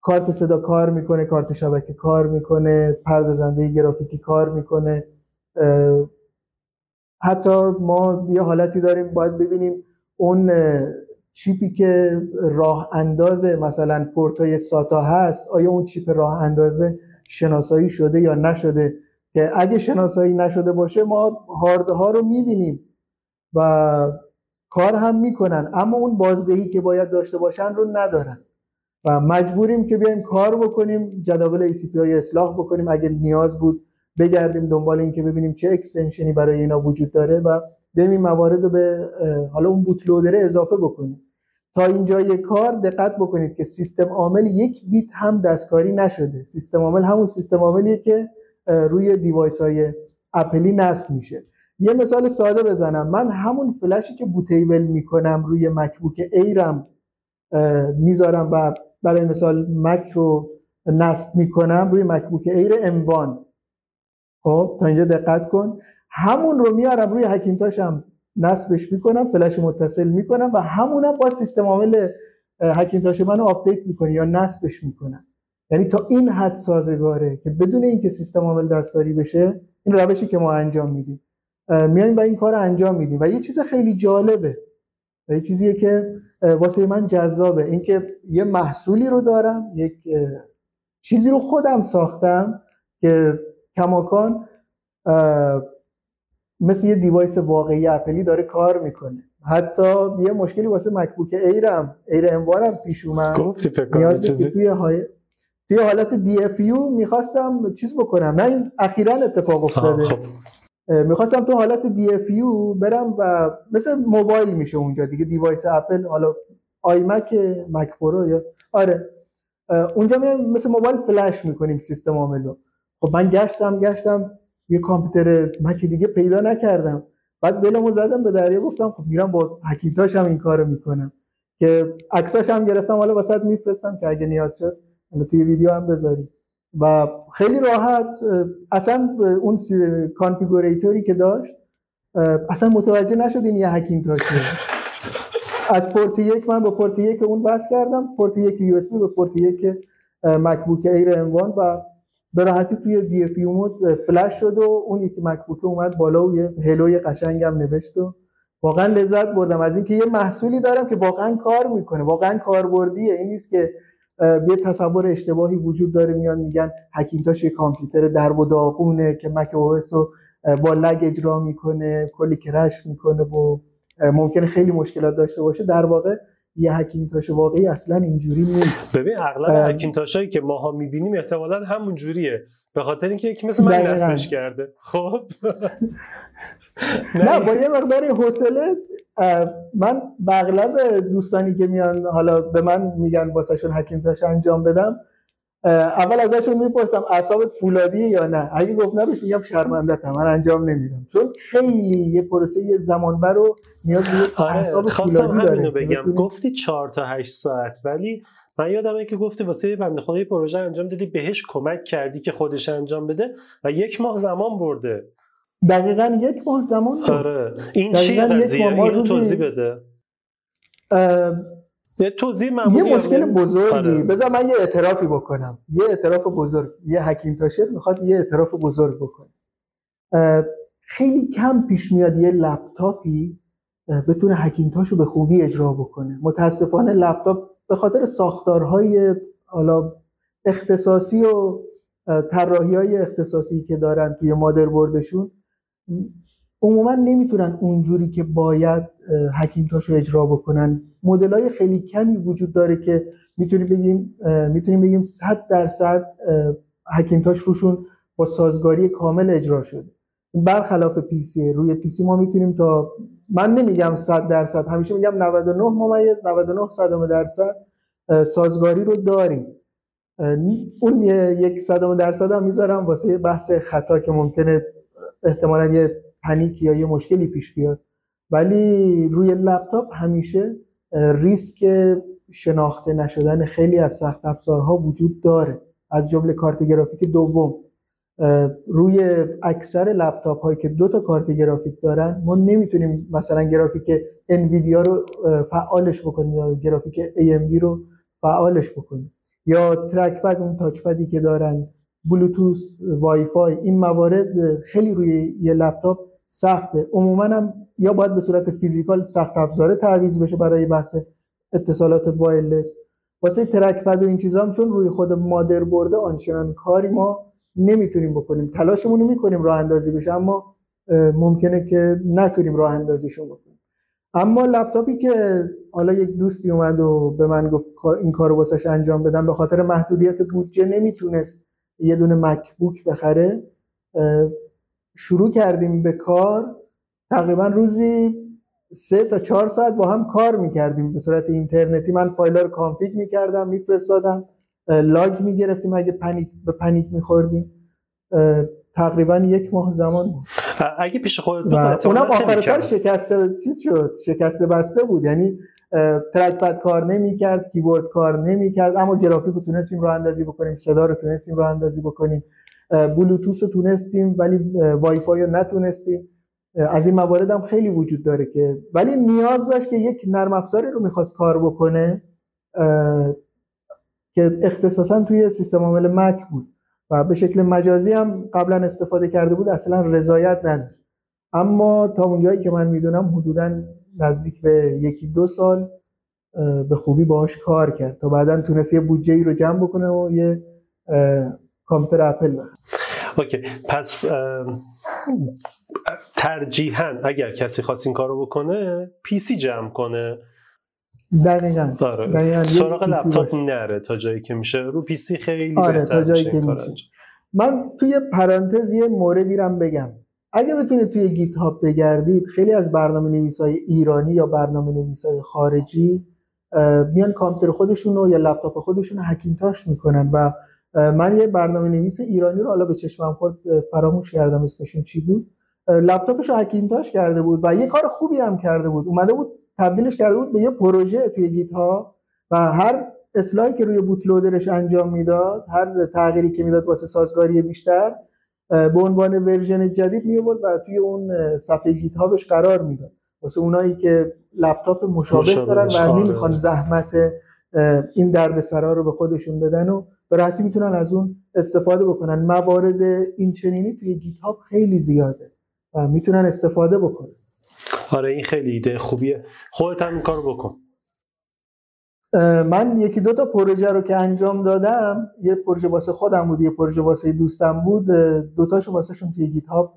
کارت صدا کار می‌کنه کارت شبکه کار می‌کنه پردازنده گرافیکی کار می‌کنه. حتی ما یه حالتی داریم باید ببینیم اون چیپی که راه اندازه مثلا پورتای ساتا هست آیا اون چیپ راه اندازه شناسایی شده یا نشده؟ که اگه شناسایی نشده باشه ما هاردها رو می‌بینیم و کار هم می‌کنن اما اون بازدهی که باید داشته باشن رو ندارن. و مجبوریم که بیایم کار بکنیم جداول ACPI رو اصلاح بکنیم اگه نیاز بود بگردیم دنبال این که ببینیم چه extension ی برای اینا وجود داره و بیایم این موارد رو به حالا اون bootloader ه اضافه بکنیم. تا اینجای کار دقت بکنید که سیستم عامل یک بیت هم دستکاری نشده. سیستم عامل همون سیستم عاملیه که روی device های اپلی نصب میشه. یه مثال ساده بزنم. من همون فلشی که bootable می‌کنم روی مکبوک ایرم می‌ذارم و برای مثال مک رو نصب می‌کنم روی مکبوک ایر M1 خب تا اینجا دقت کن. همون رو میارم روی هکینتاشم نصبش می‌کنم فلش متصل می‌کنم و همونم با سیستم عامل هکینتاش من و آپدیت می‌کنه یا نصبش می‌کنم یعنی تا این حد سازگاره که بدون اینکه سیستم عامل دستکاری بشه این روشی که ما انجام میدیم. میایم و این کار انجام میدیم. و یه چیز خیلی جالبه. و یه چیزیه که واسه من جذابه. اینکه یه محصولی رو دارم یک چیزی رو خودم ساختم که کماکان مثل یه device واقعی اپلی داره کار می‌کنه. حتی یه مشکلی واسه مکبوک ایرم ایر M1 ام پیش اومد. گفتی فکر چیزی؟ توی های توی حالت DFU می‌خواستم چیز بکنم. نه این اخیرا اتفاق افتاده. خب. می‌خواستم تو حالت DFU برم و مثل موبایل میشه اونجا دیگه device اپل حالا آیمک مک پرو یا آره. اونجا میایم مثل موبایل فلش می‌کنیم سیستم عامل خب من گشتم گشتم. یه کامپیوتر مک دیگه پیدا نکردم. بعد دلمو زدم به دریا گفتم خب میرم با هکینتاش هم این کارو می‌کنم. که عکساش هم گرفتم حالا واست میفرستم که اگه نیاز شد توی ویدیو هم بذاریم. و خیلی راحت اصلا اون configurator ی که داشت اصلا متوجه نشد این یه هکینتاشه از پورت یک من به پورت یک اون وصل کردم پورت یک USB به پورت یک مکبوک ایر M1 و به راحتی توی DFU mode فلش شد و اون یکی مکبوک اومد بالا و یه hello ی قشنگم نوشت و واقعا لذت بردم. از اینکه یه محصولی دارم که واقعا کار می‌کنه واقعا کاربردیه. این نیست که یه تصور اشتباهی وجود داره میان میگن هکینتاش یه کامپیوتر در و داغونه که مک او رو با لگ اجرا می‌کنه کلی کرش می‌کنه و ممکنه خیلی مشکلات داشته باشه. در واقع یه هکینتاش واقعی اصلا اینجوری نیست. ببین اغلب هکینتاشایی که ماها می‌بینیم احتمالا همون جوریه. به خاطر اینکه یکی مثل من نصبش کرده. خب؟ نه با یه مقدار حوصله من اغلب دوستانی که میان حالا به من میگن واسهشون هکینتاش انجام بدم اول ازشون می‌پرسم اعصابت فولادیه یا نه؟ اگه گفت نه بهش میگم شرمنده من انجام نمیدم. چون خیلی یه پروسه یه زمان برو نیاز به آره، اعصاب فولادی داره. بگم. گفتی 4 تا 8 ساعت ولی من یادمه که گفتی واسه بنده خدای پروژه انجام دادی بهش کمک کردی که خودش انجام بده و یک ماه زمان برده. دقیقا یک ماه زمان آره. این چیه قضیه؟ اینو توضیح بده. یه توضیح یه مشکل بزرگی. آره. بذار من یه اعترافی بکنم. یه اعتراف بزرگ. یه حکیم تاشر می‌خواد یه اعتراف بزرگ بکنه. خیلی کم پیش میاد یه لپتاپی بتونه حکیمتاشو به خوبی اجرا بکنه. متاسفانه لپتاپ به خاطر ساختارهای حالا اختصاصی و طراحی های اختصاصی که دارن توی مادر بردشون عموما نمی‌تونن اونجوری که باید هکینتاش رو اجرا بکنن. مدل های خیلی کمی وجود داره که می‌تونیم بگیم می‌تونیم بگیم 100 درصد هکینتاش روشون با سازگاری کامل اجرا شده برخلاف پی سی روی پی سی ما می‌تونیم تا من نمیگم 100 درصد همیشه میگم 99 ممیز 99 صدم درصد سازگاری رو داریم. اون یک صدم درصد هم می‌ذارم واسه بحث خطا که ممکنه احتمالا یه پنیک یا یه مشکلی پیش بیاد. ولی روی لپتاپ همیشه ریسک شناخته نشدن خیلی از سخت افزارها وجود داره. از جمله کارت گرافیک دوم. روی اکثر لپتاپ هایی که دو تا کارت گرافیک دارن ما نمی‌تونیم مثلا گرافیک انویدیا رو فعالش بکنیم یا گرافیک AMD رو فعالش بکنیم. یا trackpad اون touchpad ی که دارن بلوتوث وای فای این موارد خیلی روی یه لپتاپ سخته عموما هم یا باید به صورت physical سخت افزاره تعویض بشه برای بحث اتصالات wireless واسه trackpad و این چیزا هم چون روی خود مادر برده آنچنان کاری ما نمی‌تونیم بکنیم. تلاشمون رو می‌کنیم راه اندازی بشه اما ممکنه که نتونیم راه اندازیشون بکنیم. اما لپتاپی که حالا یک دوستی اومد و به من گفت این کارو واسش انجام بدم به خاطر محدودیت بودجه نمی‌تونست یه دونه مکبوک بخره شروع کردیم به کار تقریبا روزی سه تا چهار ساعت با هم کار می‌کردیم به صورت اینترنتی. من فایل رو config می‌کردم میفرستادم log می‌گرفتیم اگه panic به panic میخوردیم. تقریبا یک ماه زمان بود. اگه پیش خودت بود اونم آخر شکسته چیز شد شکسته بسته بود. یعنی ترک پد کار نمی‌کرد کیبورد کار نمی‌کرد اما گرافیک رو تونستیم راه اندازی بکنیم صدا رو تونستیم راه اندازی بکنیم. بلوتوث رو تونستیم ولی وای فای رو نتونستیم. از این موارد هم خیلی وجود داره که ولی نیاز داشت که یک نرم افزاری رو می‌خواست کار بکنه که اختصاصا توی سیستم عامل مک بود و به شکل مجازی هم قبلا استفاده کرده بود اصلا رضایت نداشت. اما تا اونجایی که من می‌دونم حدودا نزدیک به یکی دو سال به خوبی باهاش کار کرد. تا بعدا تونست یه بودجه ای رو جمع بکنه و یه کامپیوتر اپل بخره okay پس ترجیحاً اگر کسی خواست این کارو بکنه پی سی جمع کنه. دقیقا. آره. سراغ لپتاپ نره تا جایی که میشه. رو پی سی خیلی آره تا جایی که میشه. من توی پرانتز یه موردی رو هم بگم. اگه بتونید توی گیت هاب بگردید خیلی از برنامه نویس های ایرانی یا برنامه نویس های خارجی میان کامپیوتر خودشون رو یا لپتاپ خودشون رو هکینتاش می‌کنن و من یه برنامه نویس ایرانی رو حالا به چشمم خورد فراموش کردم اسمشون چی بود. لپتاپش رو هکینتاش کرده بود و یه کار خوبی هم کرده بود. اومده بود تبدیلش کرده بود به یه پروژه توی گیت هاب و هر اصلاحی که روی bootloader ش انجام می‌داد هر تغییری که می‌داد واسه سازگاری بیشتر به عنوان version جدید میومد و توی اون صفحه گیت هابش قرار می‌داد. واسه اونایی که لپتاپ مشابه, دارن و آره. نمی‌خوان زحمت این دردسرا رو به خودشون بدن و به راحتی می‌تونن از اون استفاده بکنن. موارد این چنینی توی گیت هاب خیلی زیاده و می‌تونن استفاده بکنن. آره این خیلی ایده خوبیه. خودت هم این کارو بکن. من یکی دو تا پروژه رو که انجام دادم یه پروژه واسه خودم بود یه پروژه واسه دوستم بود دوتاشو واسه شون توی گیت هاب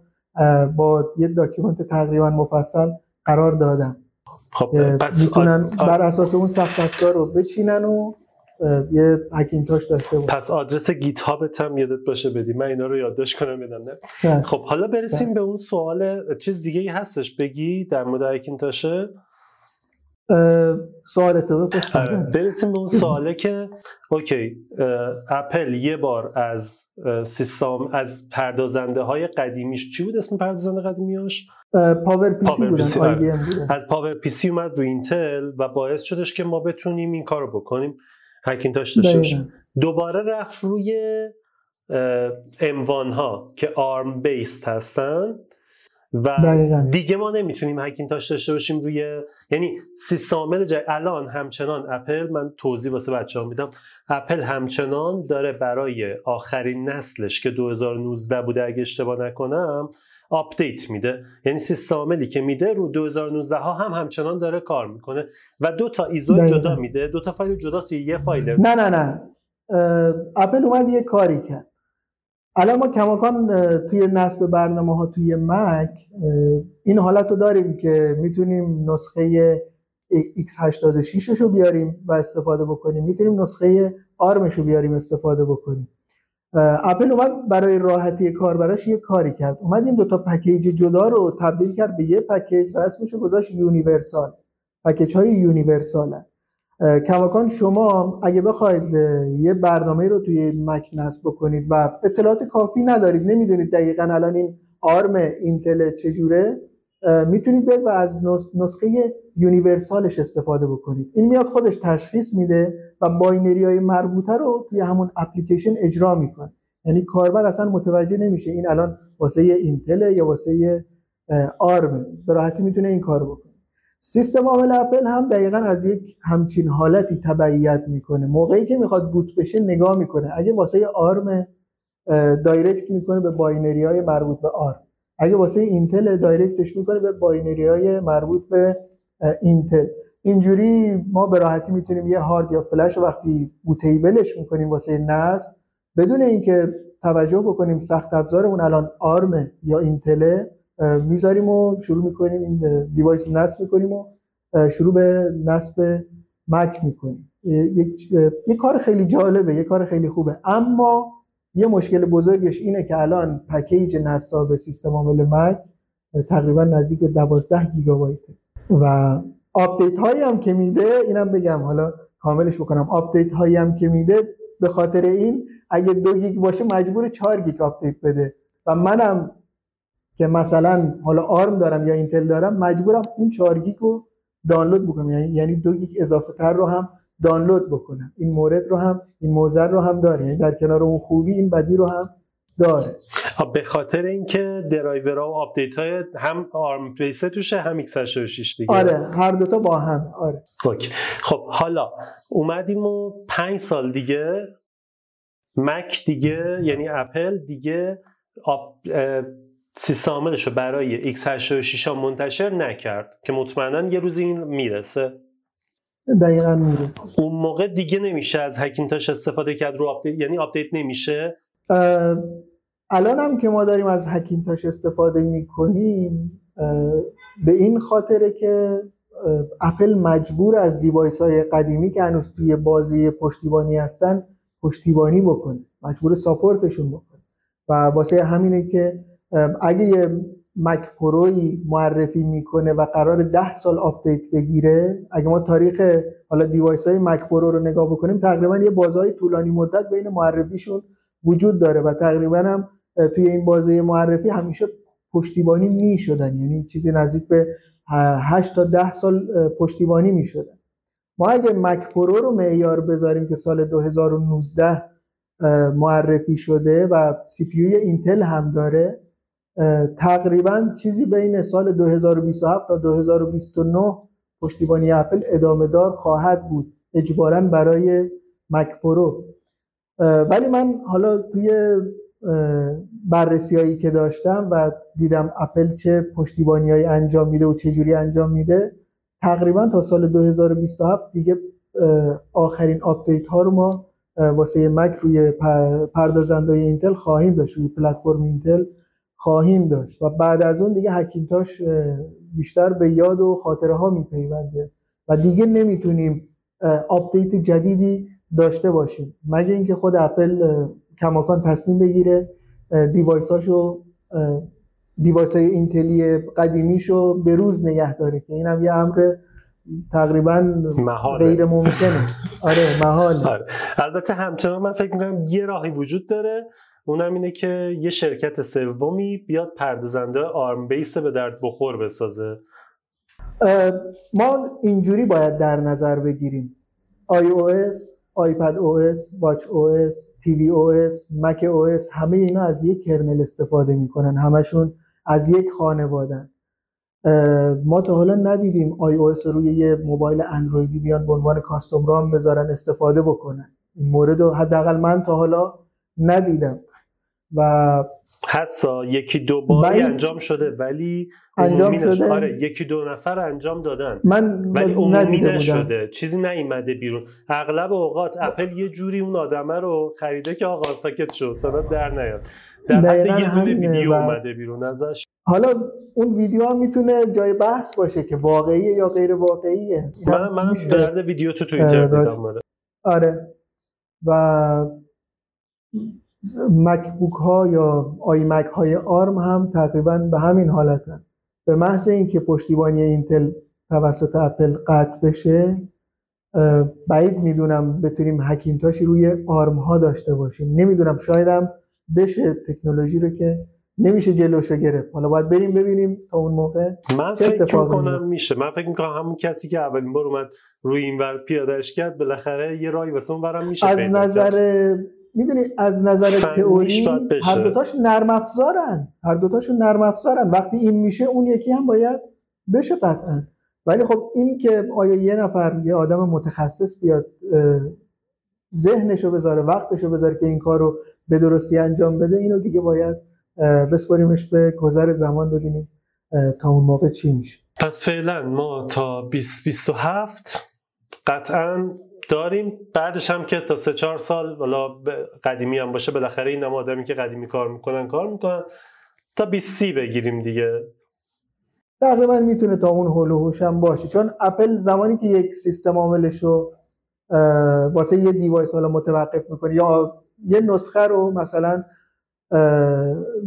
با یه document تقریبا مفصل قرار دادم. خب پس می‌تونن بر اساس اون سخت رو بچینن و یه هکینتاش داشته باشه پس آدرس گیت هابت هم یادت باشه بدی. من اینا رو یادداشت کنم بدم نه؟ خب حالا برسیم به اون سوال چیز دیگه ای هستش؟ بگی در مورد هکینتاشه سوال تو آره، برسیم به اون سواله که okay اپل یه بار از سیستم از پردازنده های قدیمیش چی بود اسم پردازنده قدیمیاش پاور پی سی بودن آره. از پاور پی سی اومد رو اینتل و باعث شدش که ما بتونیم این کارو بکنیم. هکینتاش داشته دوباره رفت روی M1 ها که ARM based هستن و دیگه ما نمی‌تونیم هکینتاش داشته باشیم روی یعنی سیستم جای الان همچنان اپل من توضیح واسه بچه ها میدم. اپل همچنان داره برای آخرین نسلش که 2019 بوده اگه اشتباه نکنم آپدیت میده. یعنی سیستم عاملی که میده رو 2019 ها هم همچنان داره کار می‌کنه. و دو تا ISO جدا میده. دو تا فایل جداست یه فایل. نه نه نه. اپل اومد یه کاری کرد. الان ما کماکان توی نصب برنامه ها توی مک این حالت رو داریم که می‌تونیم نسخه x86 رو بیاریم و استفاده بکنیم. می‌تونیم نسخه ARM ش رو بیاریم استفاده بکنیم. اپل اومد برای راحتی کاربراش یه کاری کرد. اومد این دو تا پکیج جدا رو تبدیل کرد به یه پکیج و اسمش گذاشت universal. پکیج های universal ن کماکان شما اگه بخواید یه برنامه رو توی مک نصب بکنید و اطلاعات کافی ندارید نمی‌دونید دقیقا الان این ARM اینتل چجوره می‌تونید برید و از نسخه universal ش استفاده بکنید. این میاد خودش تشخیص میده و binary های مربوطه رو توی همون اپلیکیشن اجرا می‌کنه. یعنی کاربر اصلا متوجه نمیشه این الان واسه اینتل یا واسه ARM. به راحتی می‌تونه این کار بکنه. سیستم عامل اپل هم دقیقا از یک همچین حالتی تبعیت می‌کنه. موقعی که می‌خواد boot بشه نگاه می‌کنه. اگه واسه ARM direct می‌کنه به binary های مربوط به ARM. اگه واسه اینتل direct ش می‌کنه به binary های مربوط به اینتل. اینجوری ما به راحتی می‌تونیم یه هارد یا فلش وقتی bootable ش می‌کنیم واسه نصب بدون اینکه توجه بکنیم سخت افزارمون الان ARM یا اینتله می‌ذاریم و شروع می‌کنیم این device نصب می‌کنیم و شروع به نصب مک می‌کنیم. یه کار خیلی جالبه یه کار خیلی خوبه. اما یه مشکل بزرگش اینه که الان پکیج نصاب سیستم عامل مک تقریبا نزدیک به 12 گیگابایته. و آپدیت هایی هم که میده اینم بگم حالا کاملش بکنم. آپدیت هایی هم که میده به خاطر این اگه دو گیگ باشه مجبور 4 گیگ آپدیت بده. و منم که مثلا حالا ARM دارم یا اینتل دارم مجبورم اون 4 گیگ رو دانلود بکنم. یعنی یعنی دو گیگ اضافه تر رو هم دانلود بکنم. این مورد رو هم این موزر رو هم داره. یعنی در کنار اون خوبی این بدی رو هم داره. به خاطر اینکه درایورها و آپدیت های هم ARM base توشه هم x86 دیگه. آره هر دوتا با هم آره. اوکی. خب حالا اومدیم و پنج سال دیگه مک دیگه یعنی اپل دیگه آب... سیستم عاملش رو برای x86 ها منتشر نکرد که مطمئنا یه روز این می‌رسه. دقیقا می‌رسه اون موقع دیگه نمیشه از هکینتاش استفاده کرد رو آپدیت یعنی آپدیت نمیشه؟ الان هم که ما داریم از هکینتاش استفاده می‌کنیم به این خاطره که اپل مجبور از device های قدیمی که هنوز توی بازه‌ی پشتیبانی هستن پشتیبانی بکنه. مجبور support شون بکنه. و واسه همینه که اگه یه مک پروی معرفی می‌کنه و قرار ده سال آپدیت بگیره. اگه ما تاریخ حالا device های مک پرو رو نگاه بکنیم تقریبا یه بازه‌های طولانی مدت بین معرفیشون وجود داره و تقریبا هم توی این بازه معرفی همیشه پشتیبانی می‌شدن. یعنی چیزی نزدیک به 8 تا 10 سال پشتیبانی می‌شدن. ما اگه مک پرو رو معیار بذاریم که سال 2019 معرفی شده و CPU اینتل هم داره تقریبا چیزی بین سال 2027 تا 2029 پشتیبانی اپل ادامه دار خواهد بود. اجبارا برای مک پرو. ولی من حالا توی بررسی هایی که داشتم و دیدم اپل چه پشتیبانی های انجام میده و چه جوری انجام میده تقریبا تا سال 2027 دیگه آخرین آپدیت ها رو ما واسه مک روی پردازنده اینتل خواهیم داشت روی پلتفرم اینتل. خواهیم داشت. و بعد از اون دیگه هکینتاش بیشتر به یاد و خاطره ها میپیونده. و دیگه نمی‌تونیم آپدیت جدیدی داشته باشیم. مگه اینکه خود اپل کماکان تصمیم بگیره device اشو device های اینتلی قدیمیشو به روز نگه داره که اینم یه امر تقریبا غیر ممکنه. آره محال آره. البته همچنان من فکر می‌کنم یه راهی وجود داره. اونم اینه که یه شرکت سومی بیاد پردازنده ARM base به درد بخور بسازه. ما اینجوری باید در نظر بگیریم. iOS, iPad OS, Watch OS, TV OS, Mac OS همه اینا از یک کرنل استفاده می‌کنن. همشون از یک خانوادن ما تا حالا ندیدیم iOS روی یه موبایل اندرویدی بیان به عنوان کاستوم رام بذارن استفاده بکنن. این مورد حداقل من تا حالا ندیدم. و هستا یکی دو باری انجام شده ولی انجام شده؟ آره یکی دو نفر انجام دادن. من ولی عمومی نشده. چیزی نیومده بیرون. اغلب اوقات اپل یه جوری اون آدمه رو خریده که آقا ساکت شد صدا در نیاد. در حد یه دونه ویدیو اومده بیرون ازش. حالا اون ویدیو هم می‌تونه جای بحث باشه که واقعیه یا غیر واقعیه. من من درد ویدیو تو توییتر دیدم آره. آره. و مکبوک ها یا آی مک های آرم هم تقریبا به همین حالتن. به محض اینکه پشتیبانی اینتل توسط اپل قطع بشه بعید می‌دونم بتونیم هکینتاشی روی آرم ها داشته باشیم. نمی‌دونم شایدم بشه تکنولوژی رو که نمیشه جلوشو گرفت. حالا باید بریم ببینیم تا اون موقع من فکر می‌کنم میشه. من فکر می‌کنم همون کسی که اولین بار اومد روی این ور پیادهش کرد بالاخره یه رای واسه اون برم میشه از نظر می‌دونی از نظر تئوری هر دوتاش نرم افزارن. هر دوتاشون نرم افزارن. وقتی این میشه اون یکی هم باید بشه قطعا. ولی خب این که آیا یه نفر یه آدم متخصص بیاد ذهنشو بذاره وقتشو بذاره که این کار رو به درستی انجام بده اینو دیگه باید بسپاریمش به گذر زمان ببینیم تا اون موقع چی میشه. پس فعلا ما تا 2027 قطعا داریم. بعدش هم که تا سه چهار سال والا قدیمی هم باشه بالاخره این آدمی که قدیمی کار می‌کنن کار می‌کنن. تا 20 سی بگیریم دیگه. تقریبا می‌تونه تا اون هول هم باشه. چون اپل زمانی که یک سیستم عاملش رو واسه یه دیوایس حالا متوقف می‌کنه یا یه نسخه رو مثلا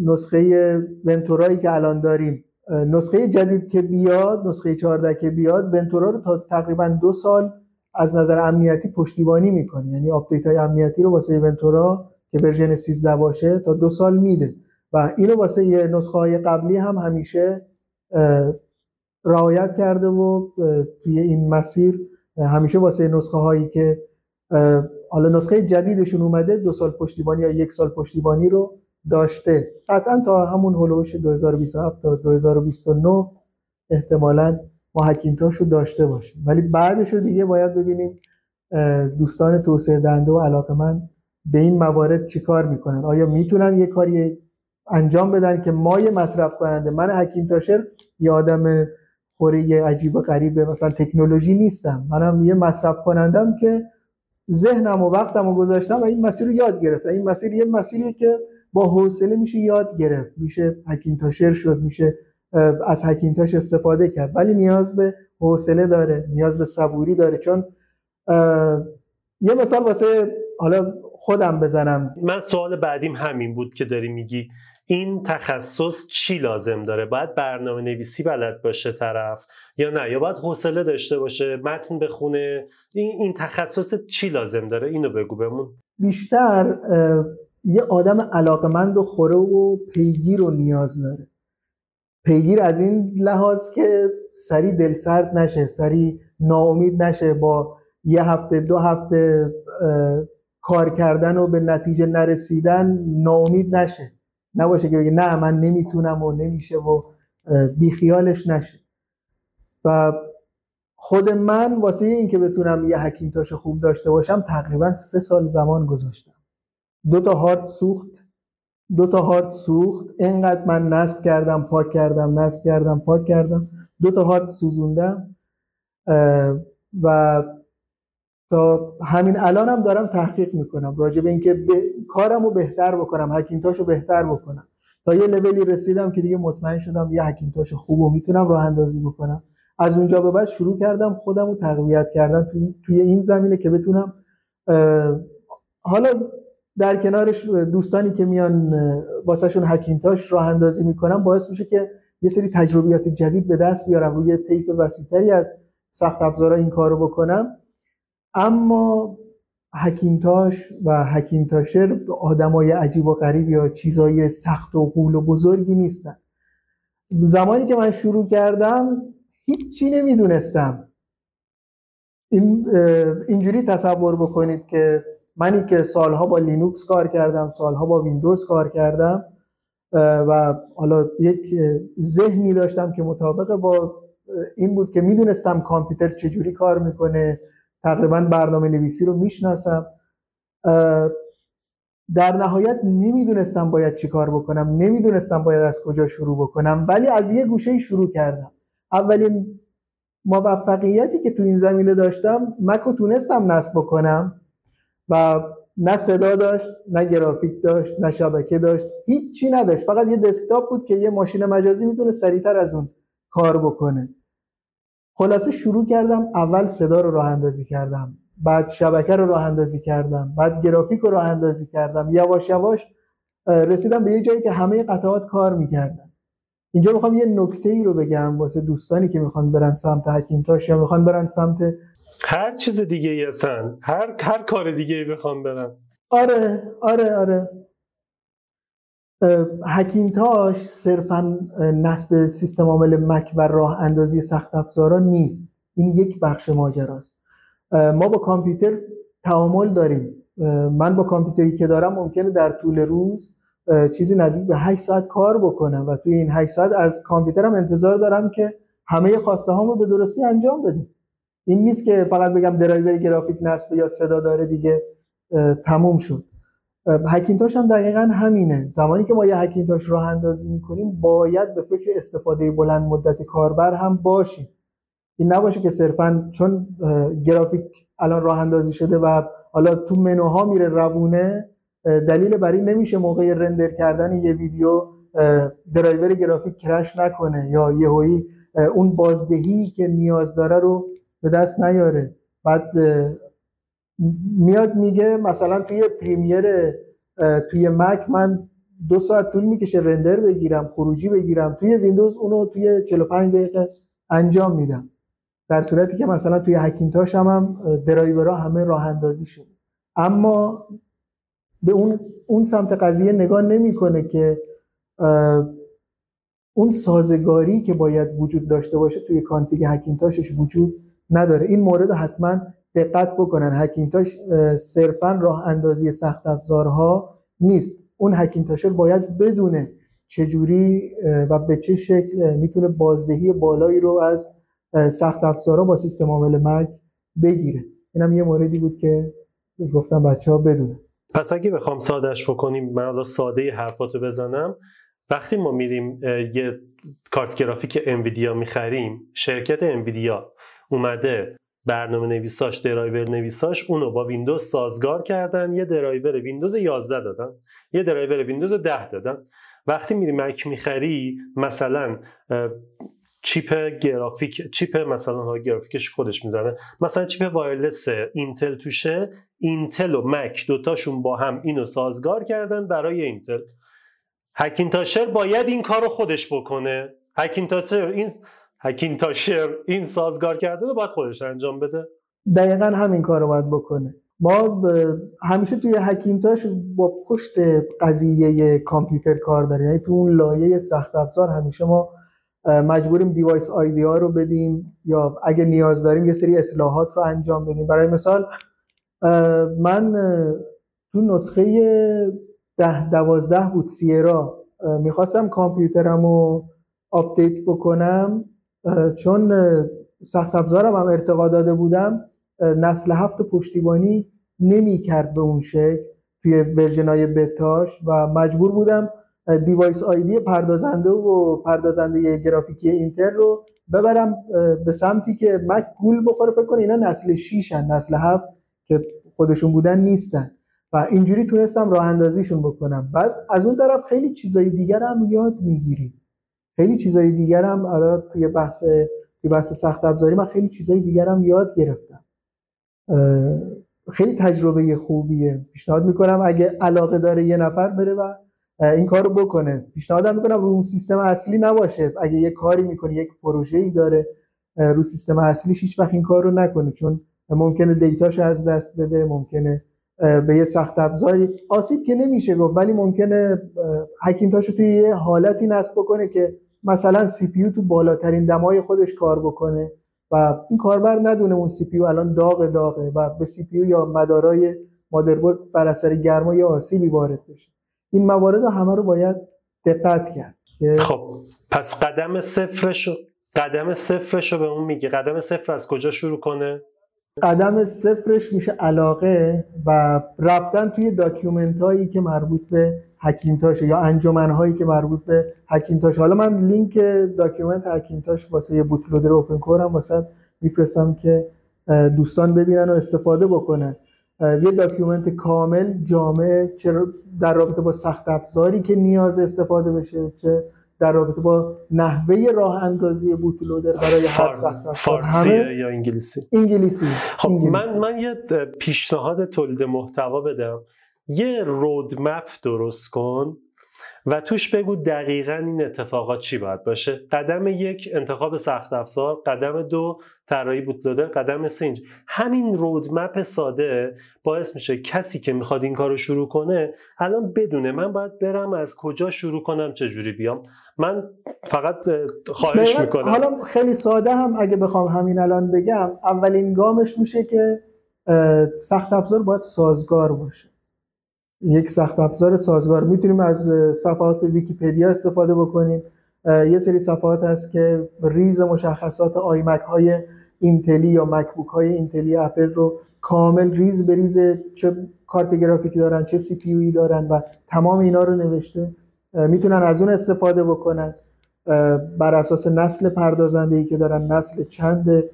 نسخه ونتورایی که الان داریم نسخه جدید که بیاد نسخه 14 که بیاد ونتورا رو تا تقریبا دو سال از نظر امنیتی پشتیبانی می‌کنه یعنی آپدیت های امنیتی رو واسه ونتورا که version 13 باشه تا دو سال میده. و اینو واسه یه نسخه های قبلی هم همیشه رعایت کرده و توی این مسیر همیشه واسه نسخه هایی که حالا نسخه جدیدشون اومده دو سال پشتیبانی یا یک سال پشتیبانی رو داشته. قطعا تا همون هلوش 2027 تا 2029 احتمالا ما هکینتاش رو داشته باشیم. ولی بعدش رو دیگه باید ببینیم دوستان توسعه دنده و علاقه من به این موارد چیکار می‌کنن؟ آیا می‌تونن یه کاری انجام بدن که ما یه مصرف کننده من هکینتاشر یه آدم خوری عجیب و غریبه مثلا تکنولوژی نیستم. منم یه مصرف کنندم که ذهنم و وقتم رو گذاشتم و این مسیر رو یاد گرفتم. این مسیر یه مسیریه که با حوصله میشه یاد گرفت. میشه هکینتاشر شد میشه از هکینتاش استفاده کرد. ولی نیاز به حوصله داره نیاز به صبوری داره. چون یه مثال واسه حالا خودم بزنم. من سوال بعدیم همین بود که داری میگی این تخصص چی لازم داره؟ باید برنامه نویسی بلد باشه طرف یا نه؟ یا باید حوصله داشته باشه متن بخونه؟ این, این تخصص چی لازم داره؟ اینو بگو بمون بیشتر یه آدم علاقمند و خوره و پیگیر رو نیاز داره. پیگیر از این لحاظ که سری دلسرد نشه سری ناامید نشه با یه هفته دو هفته کار کردن و به نتیجه نرسیدن ناامید نشه. نباشه که بگه نه من نمی‌تونم و نمیشه و بیخیالش نشه. و خود من واسه این که بتونم یه حکیمتاش خوب داشته باشم تقریبا سه سال زمان گذاشتم. دو تا هارد سوخت. دو تا هارد سوخت. اینقدر من نصب کردم پاک کردم نصب کردم پاک کردم. دو تا هارد سوزوندم. و تا همین الانم دارم تحقیق می‌کنم. راجع به اینکه ب... کارم رو بهتر بکنم هکینتاش رو بهتر بکنم. تا یه لولی رسیدم که دیگه مطمئن شدم یه هکینتاش خوب می‌تونم راه اندازی بکنم. از اونجا به بعد شروع کردم خودم رو تقویت کردن توی این زمینه که بتونم حالا در کنارش دوستانی که میان واسهشون حکیمتاش راه اندازی می‌کنن باعث میشه که یه سری تجربیات جدید به دست بیارم. روی طیف وسیعتری از سخت افزارا این کارو بکنم. اما حکیمتاش و حکیمتاشر آدمای عجیب و غریب یا چیزای سخت و قول و بزرگی نیستن. زمانی که من شروع کردم هیچی نمی‌دونستم. این اینجوری تصور بکنید که منی که سالها با لینوکس کار کردم سالها با ویندوز کار کردم و حالا یک ذهنی داشتم که مطابق با این بود که می‌دونستم کامپیوتر چجوری کار می‌کنه تقریبا برنامه نویسی رو می‌شناسم. در نهایت نمی‌دونستم باید چی کار بکنم نمی‌دونستم باید از کجا شروع بکنم ولی از یه گوشه شروع کردم. اولین موفقیتی که تو این زمینه داشتم مکو تونستم نصب بکنم. و نه صدا داشت نه گرافیک داشت نه شبکه داشت. هیچی نداشت. فقط یه دسکتاپ بود که یه ماشین مجازی می‌تونه سریعتر از اون کار بکنه. خلاصه شروع کردم اول صدا رو راه اندازی کردم بعد شبکه رو راه اندازی کردم بعد گرافیک رو راه اندازی کردم. یواش یواش رسیدم به یه جایی که همه قطعات کار می‌کردن. اینجا می‌خوام یه نکته ای رو بگم واسه دوستانی که می‌خوان برن سمت حکیمتاش یا می‌خوان برن سمت هر چیز دیگه ای هستن هر هر کار دیگه ای بخوام برن آره آره آره. هکینتاش صرفا نصب سیستم عامل مک و راه اندازی سخت افزارا نیست. این یک بخش ماجراست. ما با کامپیوتر تعامل داریم. من با کامپیوتری که دارم ممکنه در طول روز چیزی نزدیک به 8 ساعت کار بکنم و توی این 8 ساعت از کامپیوترم انتظار دارم که همه خواسته هامو به درستی انجام بده این نیست که فقط بگم درایور گرافیک نصب یا صدا داره دیگه تموم شد. هکینتاش هم دقیقا همینه. زمانی که ما یه هکینتاش راه اندازی می‌کنیم باید به فکر استفاده بلند مدت کاربر هم باشیم. این نباشه که صرفا چون گرافیک الان راه اندازی شده و حالا تو منوها میره روونه دلیل بر این نمیشه موقع رندر کردن یه ویدیو درایور گرافیک کرش نکنه یا یهویی اون بازدهی که نیاز داره رو به دست نیاره. بعد میاد میگه مثلا توی پریمیر توی مک من دو ساعت طول می‌کشه رندر بگیرم خروجی بگیرم. توی ویندوز اونو توی 45 دقیقه انجام میدم. در صورتی که مثلا توی Hackintosh هم, هم درایورها همه راه اندازی شده. اما به اون اون سمت قضیه نگاه نمی‌کنه که اون سازگاری که باید وجود داشته باشه توی config Hackintosh ش وجود نداره. این مورد حتما دقت بکنن. Hackintosh صرفا راه اندازی سخت افزارها نیست. اون Hackintosher باید بدونه چجوری و به چه شکل می‌تونه بازدهی بالایی رو از سخت افزارها با سیستم عامل مک بگیره. اینم یه موردی بود که گفتم بچه ها بدونه پس اگه بخوام سادهش بکنیم من حالا ساده حرفاتو بزنم. وقتی ما میریم یه کارت گرافیک انویدیا می‌خریم شرکت انویدیا اومده برنامه نویساش درایور نویساش اونو با ویندوز سازگار کردن یه درایور ویندوز 11 دادن یه درایور ویندوز 10 دادن. وقتی میری مک می‌خری مثلا چیپ گرافیک چیپ مثلا ها گرافیکش خودش می‌زنه مثلا چیپ wireless اینتل توشه اینتل و مک دوتاشون با هم اینو سازگار کردن برای اینتل. Hackintosher باید این کار رو خودش بکنه. Hackintosher این Hackintosher این سازگار کرده رو باید خودش انجام بده. دقیقا همین کار رو باید بکنه. ما همیشه توی Hackintosh با پشت قضیه کامپیوتر کار داریم. یعنی تو اون لایه سخت افزار همیشه ما مجبوریم device ID ها رو بدیم یا اگه نیاز داریم یه سری اصلاحات رو انجام بدیم. برای مثال من تو نسخه ده دوازده بود سیرا. می‌خواستم کامپیوترم رو update بکنم. چون سخت افزارم هم ارتقا داده بودم نسل هفت پشتیبانی نمی کرد به اون شکل توی version های بتاش و مجبور بودم device ID پردازنده و پردازنده گرافیکی اینتل رو ببرم به سمتی که مک گول بخوره فکر کنه اینا نسل 6 هن نسل 7 که خودشون بودن نیستن. و اینجوری تونستم راه اندازیشون بکنم. بعد از اون طرف خیلی چیزای دیگر هم یاد می‌گیری خیلی چیزای دیگر هم حالا توی بحث توی بحث سخت افزاری من خیلی چیزای دیگر هم یاد گرفتم. خیلی تجربه خوبیه. پیشنهاد می‌کنم اگه علاقه داره یه نفر بره و این کارو بکنه. پیشنهاد می‌کنم رو اون سیستم اصلی نباشه. اگه یه کاری می‌کنه یک پروژه ای داره رو سیستم اصلیش هیچ وقت این کار رو نکنه. چون ممکنه دیتاش از دست بده ممکنه به یه سخت افزاری آسیب که نمیشه گفت ولی ممکنه Hackintosh و توی یه حالتی نصب بکنه که مثلا CPU تو بالاترین دمای خودش کار بکنه و این کاربر ندونه اون CPU الان داغ داغه و به CPU یا مدارای motherboard بر اثر گرما یه آسیبی وارد بشه. این موارد همه رو باید دقت کرد. خب پس قدم صفرشو قدم صفرشو به اون میگه قدم صفر از کجا شروع کنه؟ قدم صفرش میشه علاقه و رفتن توی document هایی که مربوط به Hackintosh ه یا انجمن هایی که مربوط به Hackintosh حالا من لینک document Hackintosh واسه یه bootloader OpenCore م واسه میفرستم که دوستان ببینن و استفاده بکنن. یه document کامل جامع چه در رابطه با سخت افزاری که نیاز استفاده بشه چه در رابطه با نحوه راه اندازی bootloader برای هر سخت فارسی یا انگلیسی؟ انگلیسی, خب من من یه پیشنهاد تولید محتوا بدم. یه roadmap درست کن و توش بگو دقیقا این اتفاقات چی باید باشه. قدم یک انتخاب سخت افزار. قدم دو طراحی بوتلودر قدم سنج همین رودمپ ساده باعث میشه کسی که می‌خواد این کار رو شروع کنه الان بدونه من باید برم از کجا شروع کنم چه جوری بیام. من فقط خواهش می‌کنم. حالا خیلی ساده هم اگه بخوام همین الان بگم اولین گامش میشه که سخت افزار باید سازگار باشه. یک سخت افزار سازگار. می‌تونیم از صفحات ویکیپدیا استفاده بکنیم. یه سری صفحات هست که ریز مشخصات iMac های اینتلی یا MacBook های اینتلی اپل رو کامل ریز به ریز چه کارت گرافیکی دارن چه CPU دارن و تمام اینا رو نوشته. می‌تونن از اون استفاده بکنن. بر اساس نسل پردازنده ای که دارن نسل چند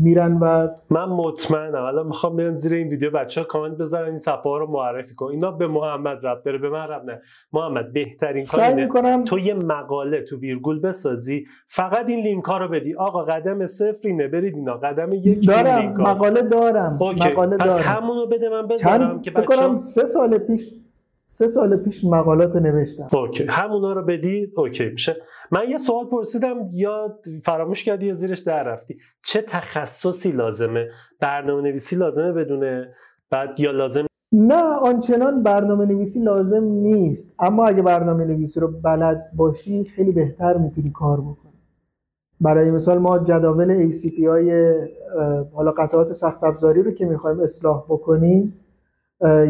میرن و من مطمئنم. الان می‌خوام بیان زیر این ویدیو. بچه ها کامنت بذارن این صفحه ها رو معرفی کن. اینا به محمد ربط داره به من ربط نه. محمد بهترین کار اینه تو یه مقاله تو ویرگول بسازی. فقط این لینک ها رو بدی. آقا قدم صفر اینه. برید اینا. قدم یک دارم. مقاله دارم. مقاله دارم. پس همونو بده من بذارم که بچه سه سال پیش سه سال پیش مقالات نوشتم. OK. همونا رو بدید OK میشه. من یه سوال پرسیدم یا فراموش کردی یا زیرش در رفتی؟ چه تخصصی لازمه؟ برنامه نویسی لازمه بدونه بعد یا لازم نه آنچنان برنامه نویسی لازم نیست. اما اگه برنامه نویسی رو بلد باشی خیلی بهتر می‌تونی کار بکنی. برای مثال ما جداول ACP های حالا قطعات سخت افزاری رو که می‌خوایم اصلاح بکنیم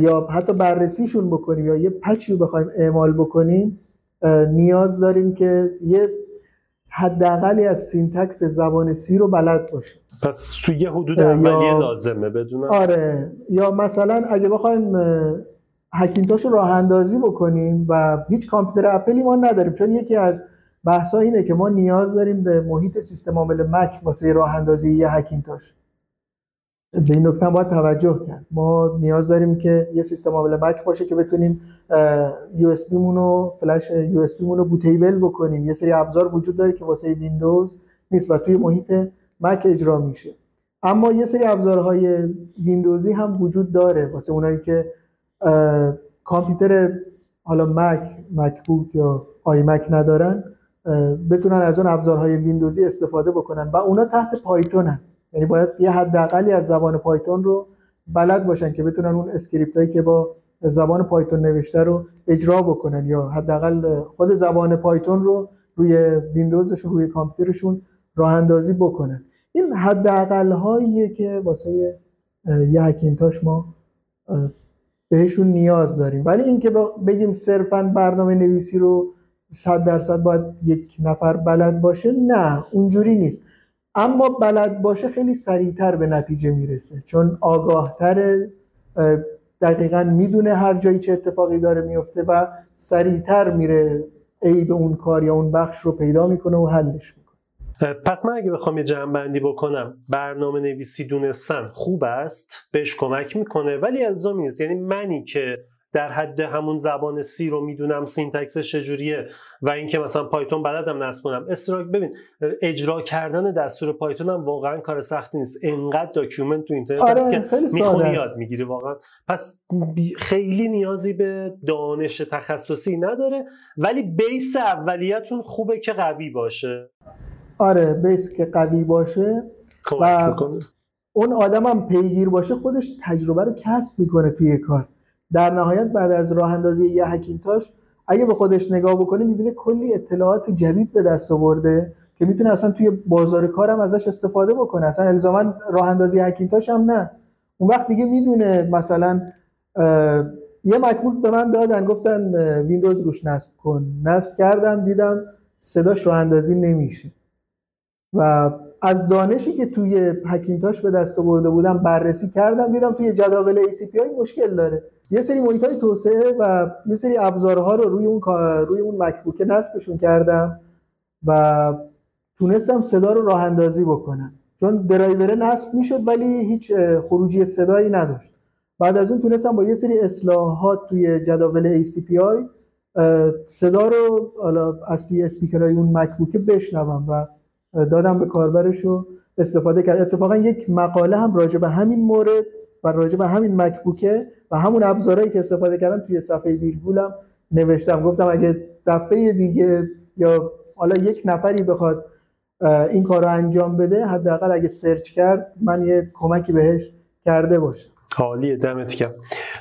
یا حتی بررسیشون بکنیم یا یه پچی رو بخوایم اعمال بکنیم نیاز داریم که یه حداقلی از syntax زبان سی رو بلد باشیم. پس توی یه حدود اولیه لازمه بدونم. آره یا مثلا اگه بخوایم Hackintosh رو راه اندازی بکنیم و هیچ کامپیوتر اپلی ما نداریم چون یکی از بحثا اینه که ما نیاز داریم به محیط سیستم عامل مک واسه راه اندازی یه Hackintosh. به این نکته باید توجه کرد. ما نیاز داریم که یه سیستم عامل مک باشه که بتونیم USB مون رو flash USB مون رو bootable بکنیم. یه سری ابزار وجود داره که واسه ویندوز نیست و توی محیط مک اجرا میشه. اما یه سری ابزارهای ویندوزی هم وجود داره. واسه اونایی که کامپیوتر حالا مک MacBook یا iMac ندارن بتونن از اون ابزارهای ویندوزی استفاده بکنن و اونا تحت پایتونن. یعنی باید یه حداقلی از زبان پایتون رو بلد باشن که بتونن اون اسکریپت هایی که با زبان پایتون نوشته رو اجرا بکنن یا حداقل خود زبان پایتون رو روی ویندوزشون روی کامپیوترشون راه اندازی بکنن. این حداقل هاییه که واسه یه هکینتاش ما بهشون نیاز داریم. ولی اینکه بگیم صرفا برنامه نویسی رو صد درصد باید یک نفر بلد باشه نه اونجوری نیست. اما بلد باشه خیلی سریعتر به نتیجه می‌رسه. چون آگاهتر دقیقا می‌دونه هر جایی چه اتفاقی داره میفته و سریعتر میره به اون کار یا اون بخش رو پیدا می‌کنه و حلش می‌کنه. پس من اگه بخوام یه جمع بندی بکنم برنامه نویسی دونستن خوب است؟ بهش کمک می‌کنه؟ ولی الزامی نیست. یعنی منی که در حد همون زبان سی رو می‌دونم syntax ش چجوریه و اینکه مثلا پایتون بلدم نصب کنم. استراک ببین اجرا کردن دستور پایتون هم واقعا کار سختی نیست. انقدر document تو اینترنت آره هست که می‌خونی یاد می‌گیری واقعا. پس خیلی نیازی به دانش تخصصی نداره ولی base اولیتون خوبه که قوی باشه. آره base که قوی باشه. و اون آدم هم پیگیر باشه خودش تجربه رو کسب می‌کنه توی کار. در نهایت بعد از راه اندازی یه هکینتاش اگه به خودش نگاه بکنه می‌بینه کلی اطلاعات جدید به دست آورده که می‌تونه اصلا توی بازار کارم ازش استفاده بکنه. اصلا الزاما راه اندازی هکینتاش هم نه. اون وقت دیگه می‌دونه مثلا یه مکبوک به من دادن گفتن ویندوز روش نصب کن. نصب کردم دیدم صداش راه اندازی نمیشه. و از دانشی که توی هکینتاش به دست آورده بودم بررسی کردم دیدم توی جداول ACPI مشکل داره. یه سری محیط توسعه و یه سری ابزارها رو روی اون روی اون مکبوک نصبشون کردم و تونستم صدا رو راه اندازی بکنم. چون درایور نصب می‌شد ولی هیچ خروجی صدایی نداشت. بعد از اون تونستم با یه سری اصلاحات توی جداول ACPI صدا رو از توی اسپیکرهای اون مکبوک بشنوم و دادم به کاربرش رو استفاده کرد اتفاقا یک مقاله هم راجع به همین مورد و راجع به همین مکبوکه و همون ابزارهایی که استفاده کردم توی صفحه ویلگولم نوشتم. گفتم اگه دفعه دیگه یا حالا یک نفری بخواد این کار رو انجام بده حداقل اگه سرچ کرد من یه کمکی بهش کرده باشم. عالیه دمت گرم.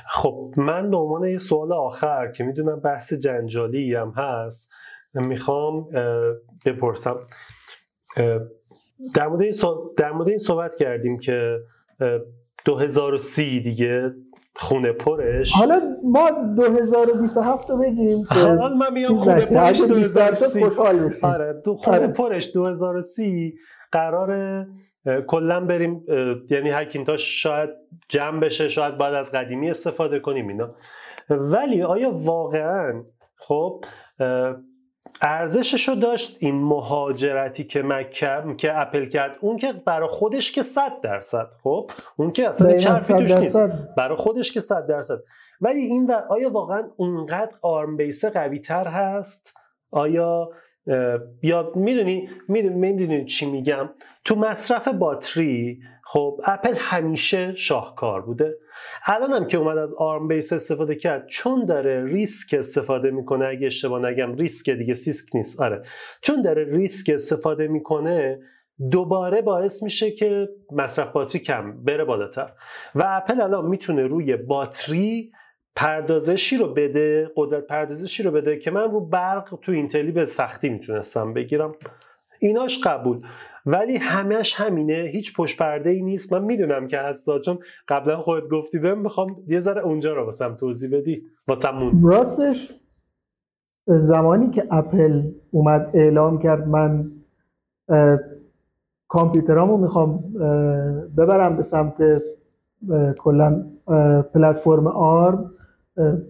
خب من به عنوان یه سوال آخر که می‌دونم بحث جنجالی هم هست می‌خوام بپرسم. در مورد در مورد این صحبت کردیم که 2030 دیگه خونه پرش. حالا ما 2027 رو بگیم حالا من میگم خونه پرش 2030 خوشحال بشیم. آره تو خونه آره. پرش 2030 قرار کلا بریم یعنی هکینتاش شاید جمع بشه شاید بعد از قدیمی استفاده کنیم اینا. ولی آیا واقعا خب ارزشش رو داشت این مهاجرتی که مکه که اپل کرد اون که برای خودش که 100 درصد خب؟ اون که اصلا حرفی توش نیست. برای خودش که 100 درصد. ولی این و آیا واقعا اونقدر ARM based قوی تر هست؟ آیا یا می‌دونی می‌دونی چی میگم؟ تو مصرف باتری خب اپل همیشه شاهکار بوده. الان هم که اومد از ARM based استفاده کرد چون داره RISC استفاده می‌کنه. اگه اشتباه نگم RISC دیگه CISC نیست. آره. چون داره ریسک استفاده می‌کنه دوباره باعث میشه که مصرف باتری کم بره بالاتر. و اپل الان می‌تونه روی باتری پردازشی رو بده قدرت پردازشی رو بده که من رو برق تو اینتلی به سختی می‌تونستم بگیرم. ایناش قبول. ولی همش همینه هیچ پشت پرده ای نیست. من می‌دونم که هستا چون قبلا خودت گفتی بهم می‌خوام یه ذره اونجا رو واسم توضیح بدی واسمون راستش زمانی که اپل اومد اعلام کرد من کامپیوترامو می‌خوام ببرم به سمت کلا پلتفرم آرم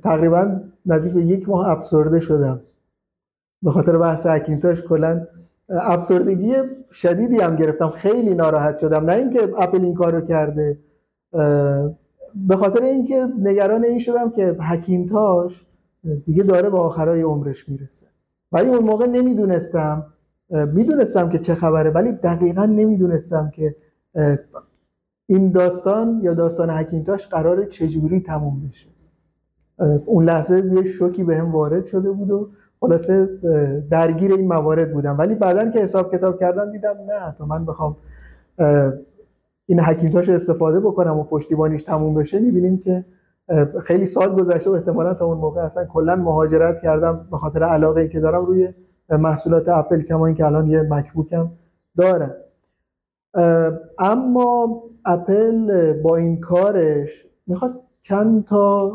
تقریبا نزدیک به یک ماه افسرده شدم. به خاطر بحث اکینتاش کلا افسردگی شدیدی هم گرفتم. خیلی ناراحت شدم. نه اینکه اپل این کارو کرده. به خاطر اینکه نگران این شدم که هکینتاش دیگه داره به آخرای عمرش می‌رسه. ولی اون موقع نمی‌دونستم می‌دونستم که چه خبره ولی دقیقا نمی‌دونستم که این داستان یا داستان هکینتاش قرار چجوری تموم بشه. اون لحظه یه شوکی به هم وارد شده بود و خلاصه درگیر این موارد بودم. ولی بعدا که حساب کتاب کردم دیدم نه تا من بخوام این حکیمتاش استفاده بکنم و پشتیبانیش تموم بشه می‌بینیم که خیلی سال گذشته و احتمالا تا اون موقع اصلا کلا مهاجرت کردم به خاطر علاقه ای که دارم روی محصولات اپل کما اینکه الان یه مکبوکم دارم. اما اپل با این کارش می‌خواست چند تا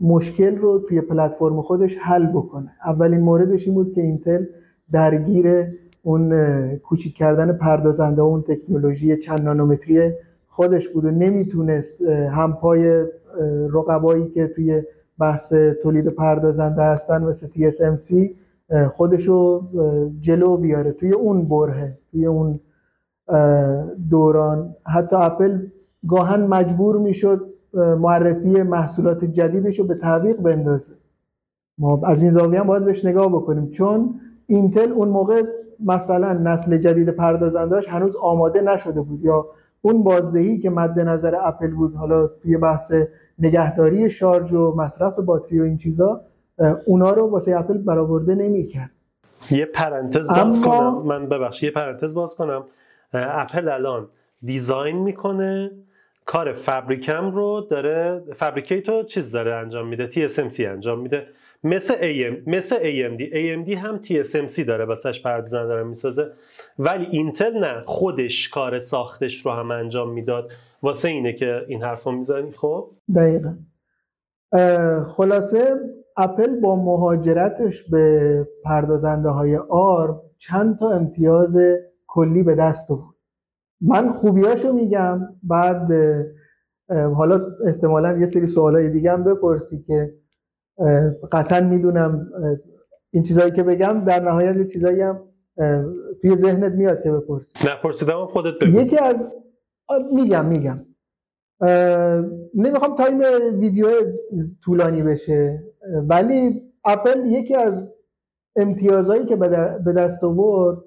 مشکل رو توی پلتفرم خودش حل بکنه. اولین موردش این بود که اینتل درگیر اون کوچیک کردن پردازنده اون تکنولوژی چند نانومتری خودش بود و نمی‌تونست همپای رقبایی که توی بحث تولید پردازنده هستن مثل TSMC خودش رو جلو بیاره توی اون بره توی اون دوران. حتی اپل گاهن مجبور می‌شد معرفی محصولات جدیدش رو به تعویق بندازه. ما از این زاویه هم باید بهش نگاه بکنیم. چون اینتل اون موقع مثلا نسل جدید پردازنداش هنوز آماده نشده بود. یا اون بازدهی که مد نظر اپل بود حالا توی بحث نگهداری شارژ و مصرف باتری و این چیزا اونا رو واسه اپل برآورده نمی‌کرد. یه پرانتز باز کنم. من ببخش یه پرانتز باز کنم. اپل الان design می‌کنه. کار fabric م رو داره fabricate و چیز داره انجام میده؟ TSMC انجام میده. مثل AM مثل AMD AMD هم TSMC داره واسش پردازنده داره می‌سازه. ولی اینتل نه خودش کار ساختش رو هم انجام می‌داد. واسه اینه که این حرفو می‌زنی خب؟ دقیقا. خلاصه اپل با مهاجرتش به پردازنده های آر چند تا امتیاز کلی به دست آورد. من خوبیاشو میگم بعد حالا احتمالا یه سری سوالای دیگه هم بپرسی که قطعا می‌دونم این چیزایی که بگم در نهایت یه چیزایی هم توی ذهنت میاد که بپرسی. نپرسیدم خودت بگو. یکی از میگم میگم. نمی‌خوام تایم ویدیو طولانی بشه ولی اپل یکی از امتیازهایی که به دست آورد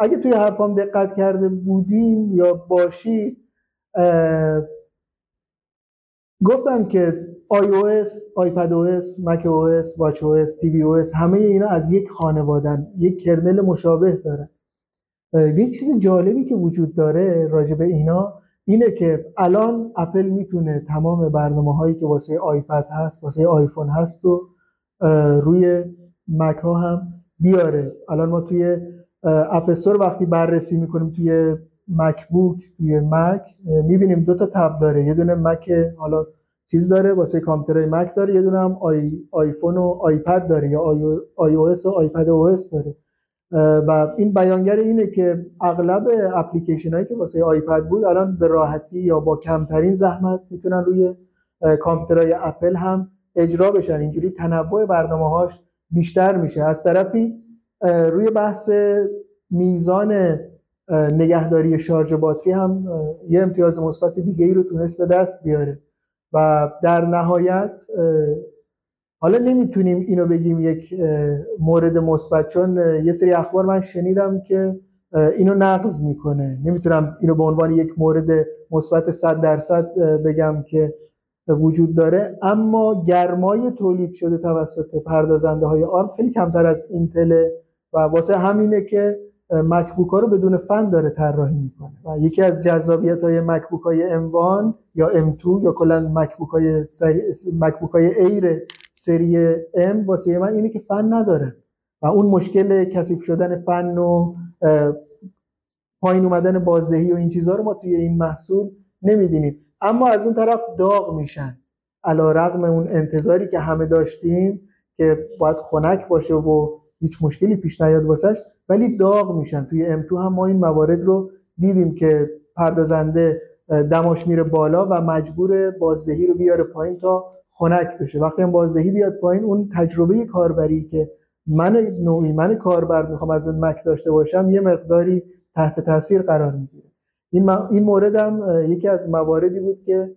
اگه توی حرفام دقت کرده بودیم یا باشید گفتم که iOS, iPadOS, macOS, watchOS, tvOS همه اینا از یک خانوادن یک کرنل مشابه دارن. یه چیز جالبی که وجود داره راجع به اینا اینه که الان اپل می‌تونه تمام برنامه هایی که واسه آیپد هست واسه آیفون هست و روی مک ها هم بیاره. الان ما توی اپ استور وقتی بررسی می‌کنیم توی مک بوک توی مک می‌بینیم دو تا tab داره. یه دونه مک حالا چیز داره واسه کامپیوترهای مک داره. یه دونه هم آی آیفون و آیپد داره یا آی او اس و آیپد او اس داره و این بیانگر اینه که اغلب اپلیکیشن هایی که واسه آیپد بود الان به راحتی یا با کمترین زحمت می‌تونن روی کامپیوترهای اپل هم اجرا بشن. اینجوری تنوع برنامه هاش بیشتر میشه. از طرفی روی بحث میزان نگهداری شارژ باتری هم یه امتیاز مثبت دیگه ای رو تونست به دست بیاره. و در نهایت حالا نمی‌تونیم اینو بگیم یک مورد مثبت چون یه سری اخبار من شنیدم که اینو نقض می‌کنه. نمی‌تونم اینو به عنوان یک مورد مثبت 100 درصد بگم که وجود داره. اما گرمای تولید شده توسط پردازنده های آرم خیلی کمتر از اینتل و واسه همینه که مکبوک ها رو بدون فن داره طراحی می‌کنه. و یکی از جذابیت های مکبوک های M1 یا M2 یا کلا مکبوک های سری... مکبوک های ایر سری M واسه من اینه که فن نداره. و اون مشکل کثیف شدن فن و پایین اومدن بازدهی و این چیزها رو ما توی این محصول نمی‌بینیم. اما از اون طرف داغ میشن. علا رقم اون انتظاری که همه داشتیم که باید خنک باشه و هیچ مشکلی پیش نیاد واسش ولی داغ میشن. توی M2 هم ما این موارد رو دیدیم که پردازنده دماش میره بالا و مجبور بازدهی رو بیاره پایین تا خنک بشه. وقتی هم بازدهی بیاد پایین اون تجربه کاربری که من نوعی من کاربر می‌خوام از اون مک داشته باشم یه مقداری تحت تاثیر قرار می‌گیره. این, این مورد هم یکی از مواردی بود که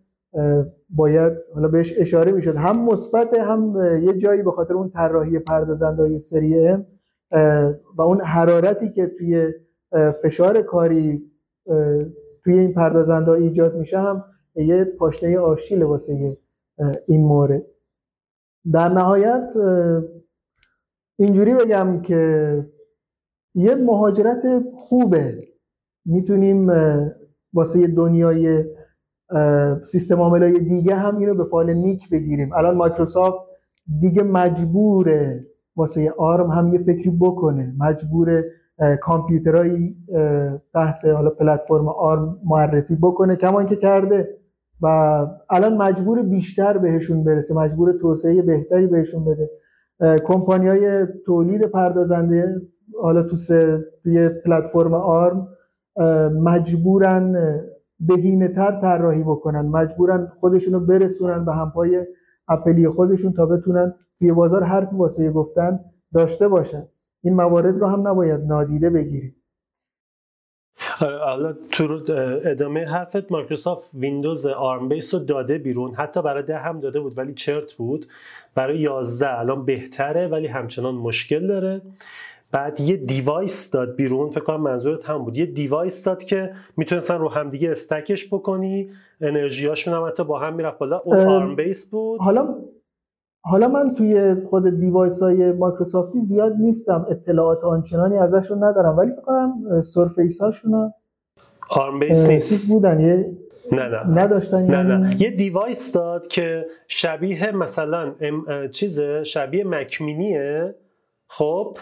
باید حالا بهش اشاره می‌شد. هم مثبت هم یه جایی به خاطر اون طراحی پردازنده های سری و اون حرارتی که توی فشار کاری توی این پردازنده ایجاد میشه هم یه پاشنه آشیل واسه این مورد در نهایت اینجوری بگم که یه مهاجرت خوبه. می‌تونیم واسه دنیای سیستم عاملای دیگه هم اینو به فال نیک بگیریم. الان مایکروسافت دیگه مجبوره واسه آرم هم یه فکری بکنه. مجبور کامپیوترهایی تحت حالا پلتفرم آرم معرفی بکنه. کما اینکه کرده. و الان مجبور بیشتر بهشون برسه. مجبور توسعه بهتری بهشون بده. کمپانی های تولید پردازنده حالا تو توی پلتفرم آرم مجبورن بهینه تر طراحی بکنن. مجبورن خودشونو برسونن به همپای اپلی خودشون تا بتونن توی بازار حرفی واسه گفتن داشته باشن. این موارد رو هم نباید نادیده بگیریم. آره، حالا تو ادامه حرفت مایکروسافت ویندوز ARM based رو داده بیرون. حتی برای ده هم داده بود ولی چرت بود. برای 11 الان بهتره ولی همچنان مشکل داره. بعد یه device داد بیرون فکر کنم منظورت هم بود. یه device داد که می‌تونستن رو همدیگه stack ش بکنی انرژیاشون هم حتی با هم می‌رفت بالا. اون ARM based بود. حالا حالا من توی خود device های مایکروسافتی زیاد نیستم. اطلاعات آنچنانی ازشون ندارم. ولی فکر کنم سرفیس هاشون ARM based نیست. بودن. یه نه نه. نداشتن. نه یعنی نه. یه device داد که شبیه مثلا چیز شبیه مک مینیه خب؟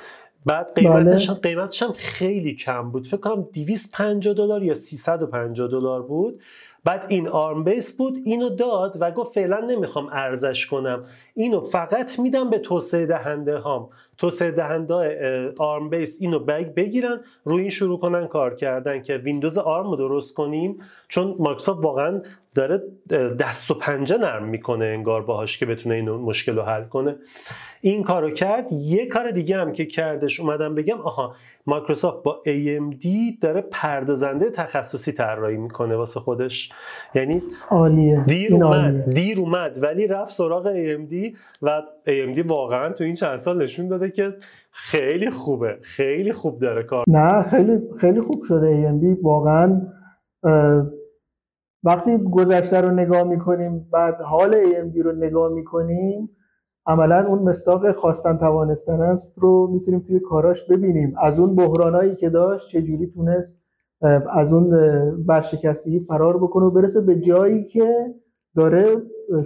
بعد قیمتش بله. قیمتش هم خیلی کم بود فکر کنم 250 دلار یا 350 دلار بود بعد این ARM based بود اینو داد و گفت فعلا نمی‌خوام عرضش کنم. اینو فقط میدم به توسعه دهنده هام توسعه دهنده ARM based اینو بگیرن روی این شروع کنن کار کردن که ویندوز آرم رو درست کنیم. چون مایکروسافت واقعا داره دست و پنجه نرم می‌کنه انگار باهاش که بتونه این مشکل رو حل کنه. این کارو کرد. یه کار دیگه هم که کردش اومدم بگم آها مایکروسافت با AMD داره پردازنده تخصصی طراحی می‌کنه واسه خودش. یعنی عالیه. دیر اومد دیر اومد ولی رفت سراغ AMD و AMD واقعا تو این چند سال نشون داده که خیلی خوبه خیلی خوب داره کار. نه خیلی خیلی خوب شده AMD واقعا وقتی گذشته رو نگاه می‌کنیم بعد حال AMD رو نگاه می‌کنیم عملا اون مستاق خواستن توانستن است رو می‌تونیم توی کاراش ببینیم. از اون بحرانایی که داشت چجوری تونست از اون برشکستگی فرار بکنه و برسه به جایی که داره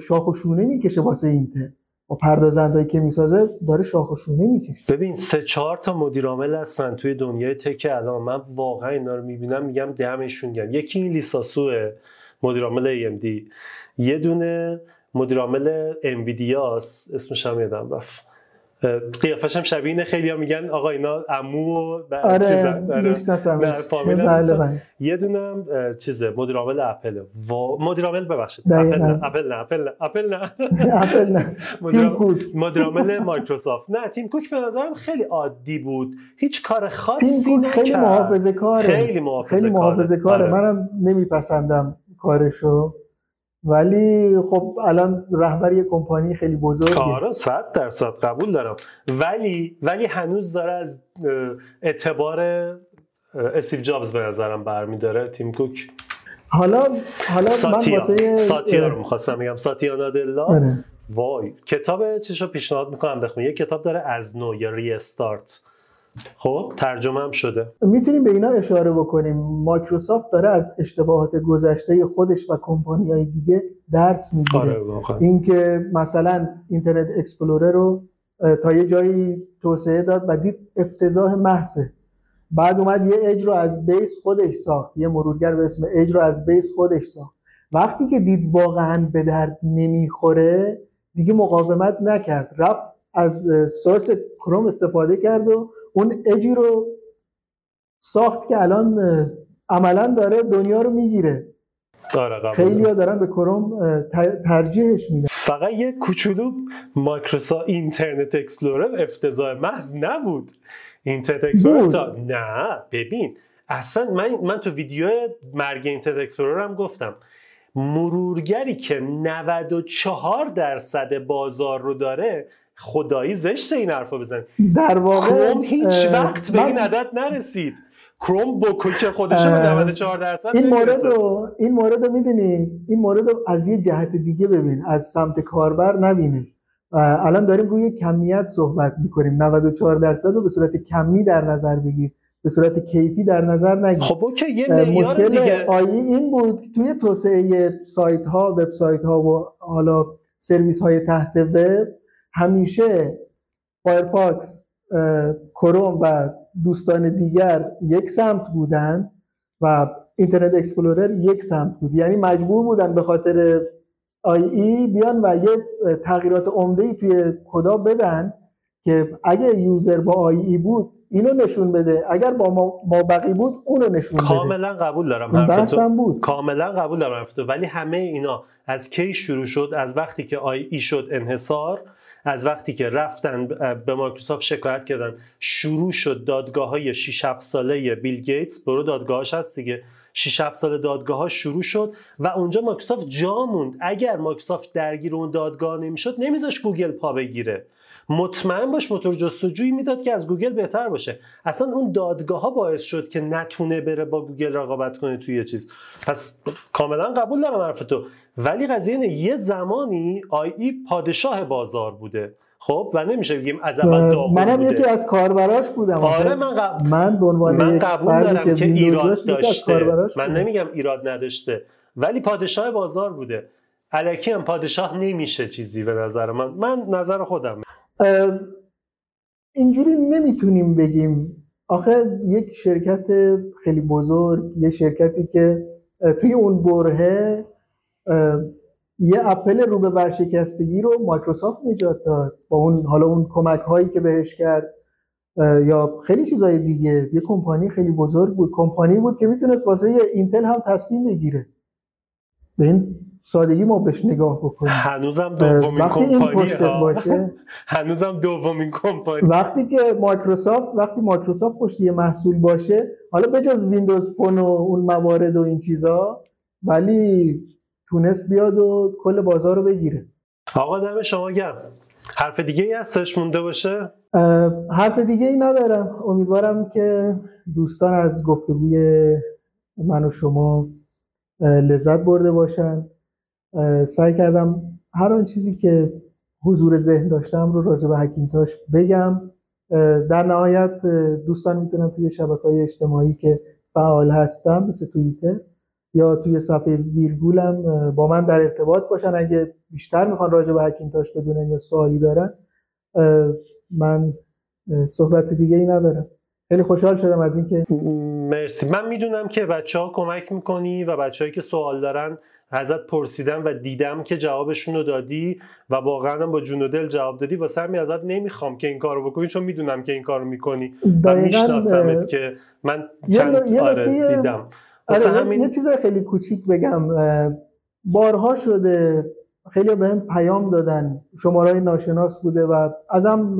شاخ و شونه می‌کشه واسه اینتل و پردازندهایی که می‌سازه داره شاخ و شونه می‌کشه. ببین سه چهار تا مدیرعامل هستن توی دنیای تک الان. من واقعا اینا رو می‌بینم میگم دمشون گرم. یکی این لیساسوه مدیرعامل AMD یه دونه مدیرعامل انویدیاس اسمش هم یادم رفت. قیافش هم شبیه اینه خیلی ها میگن آقا اینا عمو و آره بله بله. یه دونم چیزه مدیر عامل اپل. و مدیر عامل ببخشید اپل نه اپل نه اپل نه اپل نه. اپل نه. تیم کوک. مدیر عامل مایکروسافت. نه تیم کوک به نظرم خیلی عادی بود. هیچ کار خاصی تیم کوک خیلی محافظه کاره خیلی محافظه خیلی محافظه کاره آره. منم نمیپسندم کارشو. ولی خب الان رهبر یه کمپانی خیلی بزرگه. آره صد درصد قبول دارم. ولی ولی هنوز داره از اعتبار استیو جابز به نظرم برمیداره تیم کوک. حالا حالا ساتیا. من واسه ساتیا رو می‌خواستم بگم ساتیا نادلا. آره. وای کتاب چیشو پیشنهاد می‌کنم بخونی یه کتاب داره از نو یا restart خب ترجمه هم شده. می‌تونیم به اینا اشاره بکنیم. مایکروسافت داره از اشتباهات گذشته خودش و کمپانی های دیگه درس می‌گیره. آره اینکه مثلا اینترنت اکسپلورر رو تا یه جایی توسعه داد و دید افتضاح محضه. بعد اومد یه اج رو از بیس خودش ساخت. یه مرورگر به اسم اج رو از بیس خودش ساخت. وقتی که دید واقعا به درد نمی‌خوره دیگه مقاومت نکرد. رفت از سورس کروم استفاده کرد و اون اجی رو ساخت که الان عملا داره دنیا رو می‌گیره. آره خیلی ها دارن به کروم ترجیحش میدن. فقط یه کوچولو مایکروسافت اینترنت اکسپلورر افتضاح محض نبود. اینترنت اکسپلورر نه ببین اصلا من من تو ویدیو مرگ اینترنت اکسپلورر هم گفتم. مرورگری که 94 درصد بازار رو داره خدایی زشته این حرفا بزن در واقع کروم هیچ وقت به این عدد نرسید. کروم با کوچه خودش به 94 درصد این مورد رو این مورد رو می‌دونی؟ این مورد رو از یه جهت دیگه ببین. از سمت کاربر نبینید الان داریم روی کمیت صحبت می‌کنیم. 94 درصد رو به صورت کمی در نظر بگیر. به صورت کیفی در نظر نگیر. خب okay یه مشکل دیگه. IE این بود توی توسعه سایت ها وبسایت ها و حالا سرویس های تحت وب همیشه فایرفاکس کروم و دوستان دیگر یک سمت بودن و Internet Explorer یک سمت بود. یعنی مجبور بودن به خاطر IE بیان و یه تغییرات عمده ای توی کدا بدن که اگه user با IE بود اینو نشون بده. اگر با مابقی بود اونو نشون بده. کاملا قبول دارم. حرفتو بود. کاملا قبول دارم حرفتو. ولی همه اینا از کی شروع شد؟ از وقتی که IE شد انحصار از وقتی که رفتن به مایکروسافت شکایت کردن شروع شد دادگاه های 6 7 ساله بیل گیتس. برو دادگاهاش هست دیگه. 6 7 سال دادگاه ها شروع شد و اونجا مایکروسافت جا موند. اگر مایکروسافت درگیر اون دادگاه نمی‌شد نمیذاش گوگل پا بگیره. مطمئن باش موتور جستجویی می‌داد که از گوگل بهتر باشه. اصلا اون دادگاه ها باعث شد که نتونه بره با گوگل رقابت کنه توی یه چیز. پس کاملا قبول دارم حرف تو. ولی قضیه اینه یه زمانی آی ای پادشاه بازار بوده. خب و نمیشه بگیم از اول داغون منم یکی از کاربراش بودم. آره من قب... من به عنوان من قبول دارم که, که ایراد داشته. من نمیگم ایراد نداشته. ولی پادشاه بازار بوده. الکی هم پادشاه نمیشه چیزی به نظر من. من نظر خودم. اینجوری نمی‌تونیم بگیم. آخه یک شرکت خیلی بزرگ یه شرکتی که توی اون برهه یه اپل رو به ورشکستگی رو مایکروسافت نجات داد. با اون حالا اون کمک هایی که بهش کرد یا خیلی چیزای دیگه. یه کمپانی خیلی بزرگ بود. کمپانی بود که می‌تونست واسه اینتل هم تصمیم بگیره. به این سادگی ما بهش نگاه بکنیم. هنوزم دومین وقتی این باشه هنوزم دومین کمپانی. وقتی که مایکروسافت وقتی مایکروسافت پشت یه محصول باشه حالا بجز ویندوز فون و اون موارد و این چیزا ولی تونست بیاد و کل بازار رو بگیره. آقا دم شما گرم. حرف دیگه ای هستش مونده باشه؟ حرف دیگه ای ندارم. امیدوارم که دوستان از گفتگوی من و شما لذت برده باشن. سعی کردم هر آن چیزی که حضور ذهن داشتم رو راجع به هکینتاش بگم. در نهایت دوستان می‌تونن توی شبکه های اجتماعی که فعال هستم مثل توییتر یا توی صفحه ویرگولم با من در ارتباط باشن. اگه بیشتر می‌خوان راجع به هکینتاش بدونن یا سوالی دارن من صحبت دیگه ای ندارم. خیلی خوشحال شدم از اینکه مرسی. من می‌دونم که بچه ها کمک می‌کنی و بچههایی که سوال دارن ازت پرسیدم و دیدم که جوابشون رو دادی و واقعا با جون و دل جواب دادی. واسه همین ازت نمی‌خوام که این کارو بکنی چون می‌دونم که این کارو می‌کنی. و میشناسمت که من چند یه آره دیدم. آره همین... یه چیز خیلی کوچیک بگم. بارها شده خیلی به هم پیام دادن. شماره ناشناس بوده و ازم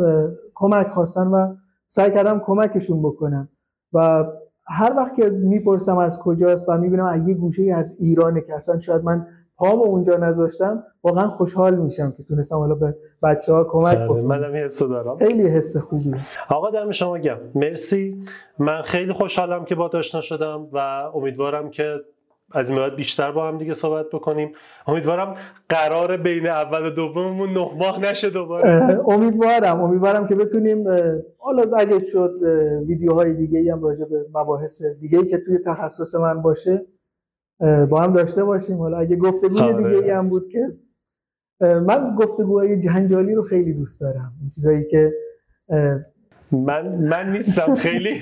کمک خواستن و سعی کردم کمکشون بکنم. و هر وقت که می‌پرسم از کجاست و می‌بینم از یه گوشه از ایرانه که اصلا شاید من پامو اونجا نذاشتم واقعا خوشحال میشم که تونستم حالا به بچه ها کمک آره، بکنم. منم حس دارم. خیلی حس خوبی. آقا دم شما گم مرسی. من خیلی خوشحالم که با آشنا شدم و امیدوارم که از این بعد بیشتر با هم دیگه صحبت بکنیم. امیدوارم قرار بین اول و دوممون نه ماه نشه دوباره. امیدوارم. امیدوارم که بتونیم حالا اگه شد ویدیوهای دیگه هم راجع به مباحث دیگه که توی تخصص من باشه با هم داشته باشیم. حالا اگه گفتگوی آره. دیگه هم بود که من گفتگوهای جنجالی رو خیلی دوست دارم. این چیزایی که من من نیستم. خیلی.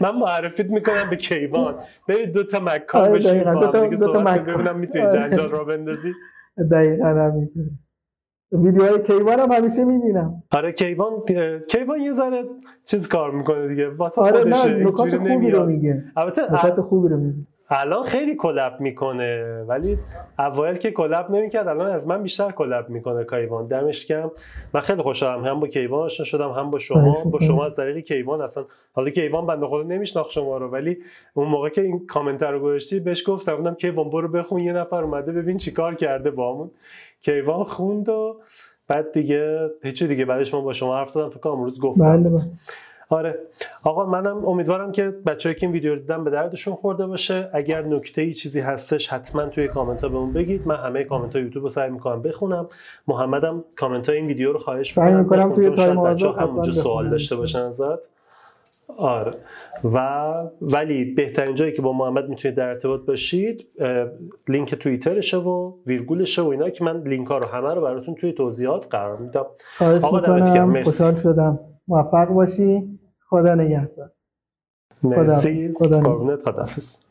من معرفیت می‌کنم به کیوان. برید دو تا مکان آره بشین با دو هم دیگه صحبت. ببینم می‌تونی آره. جنجال را بندازی. دقیقا همینطور ویدیوهای کیوان هم همیشه می‌بینم. آره کیوان کیوان یه ذره چیز کار می‌کنه دیگه. واسه آره خودشه. نه نکات خوبی رو. میگه. البته نکات خوبی رو میگه. الان خیلی کلپ می‌کنه ولی اوایل که کلپ نمی‌کرد الان از من بیشتر کلپ می‌کنه کیوان. دمش گرم. من خیلی خوشحالم. هم با کیوان آشنا شدم هم با شما. خواهش با می‌کنم. شما از طریق کیوان اصلا. حالا کیوان بنده خدا نمیشناخت شما رو ولی اون موقع که این کامنت رو گذاشتی بهش گفتم. گفتم کیوان برو بخون. یه نفر اومده ببین چیکار کرده بامون. کیوان خوند و بعد دیگه هیچی دیگه. بعدش ما با شما حرف زدم. فکر کنم امروز گفتم. بله بله. آره. آقا منم امیدوارم که بچه‌هایی که این ویدیو رو دیدن به دردشون خورده باشه. اگر نکته ای چیزی هستش حتما توی کامنت ها بهمون بگید. من همه کامنت های یوتیوب رو سعی می‌کنم بخونم. محمدم کامنت های این ویدیو رو خواهش سعی می‌کنم توی time همونجا سوال. داشته باشن ازت. آره. و ولی بهترین جایی که با محمد می‌تونید در ارتباط باشید لینک توییترشه و ویرگولشه و اینا که من لینک ها رو همه رو براتون توی توضیحات قرار میدم. خواهش آقا دمت گرم، می‌کنم مرسی. شدم. موفق باشی. خدا نگهدار. مرسی. خدا. قربونت خداحافظ.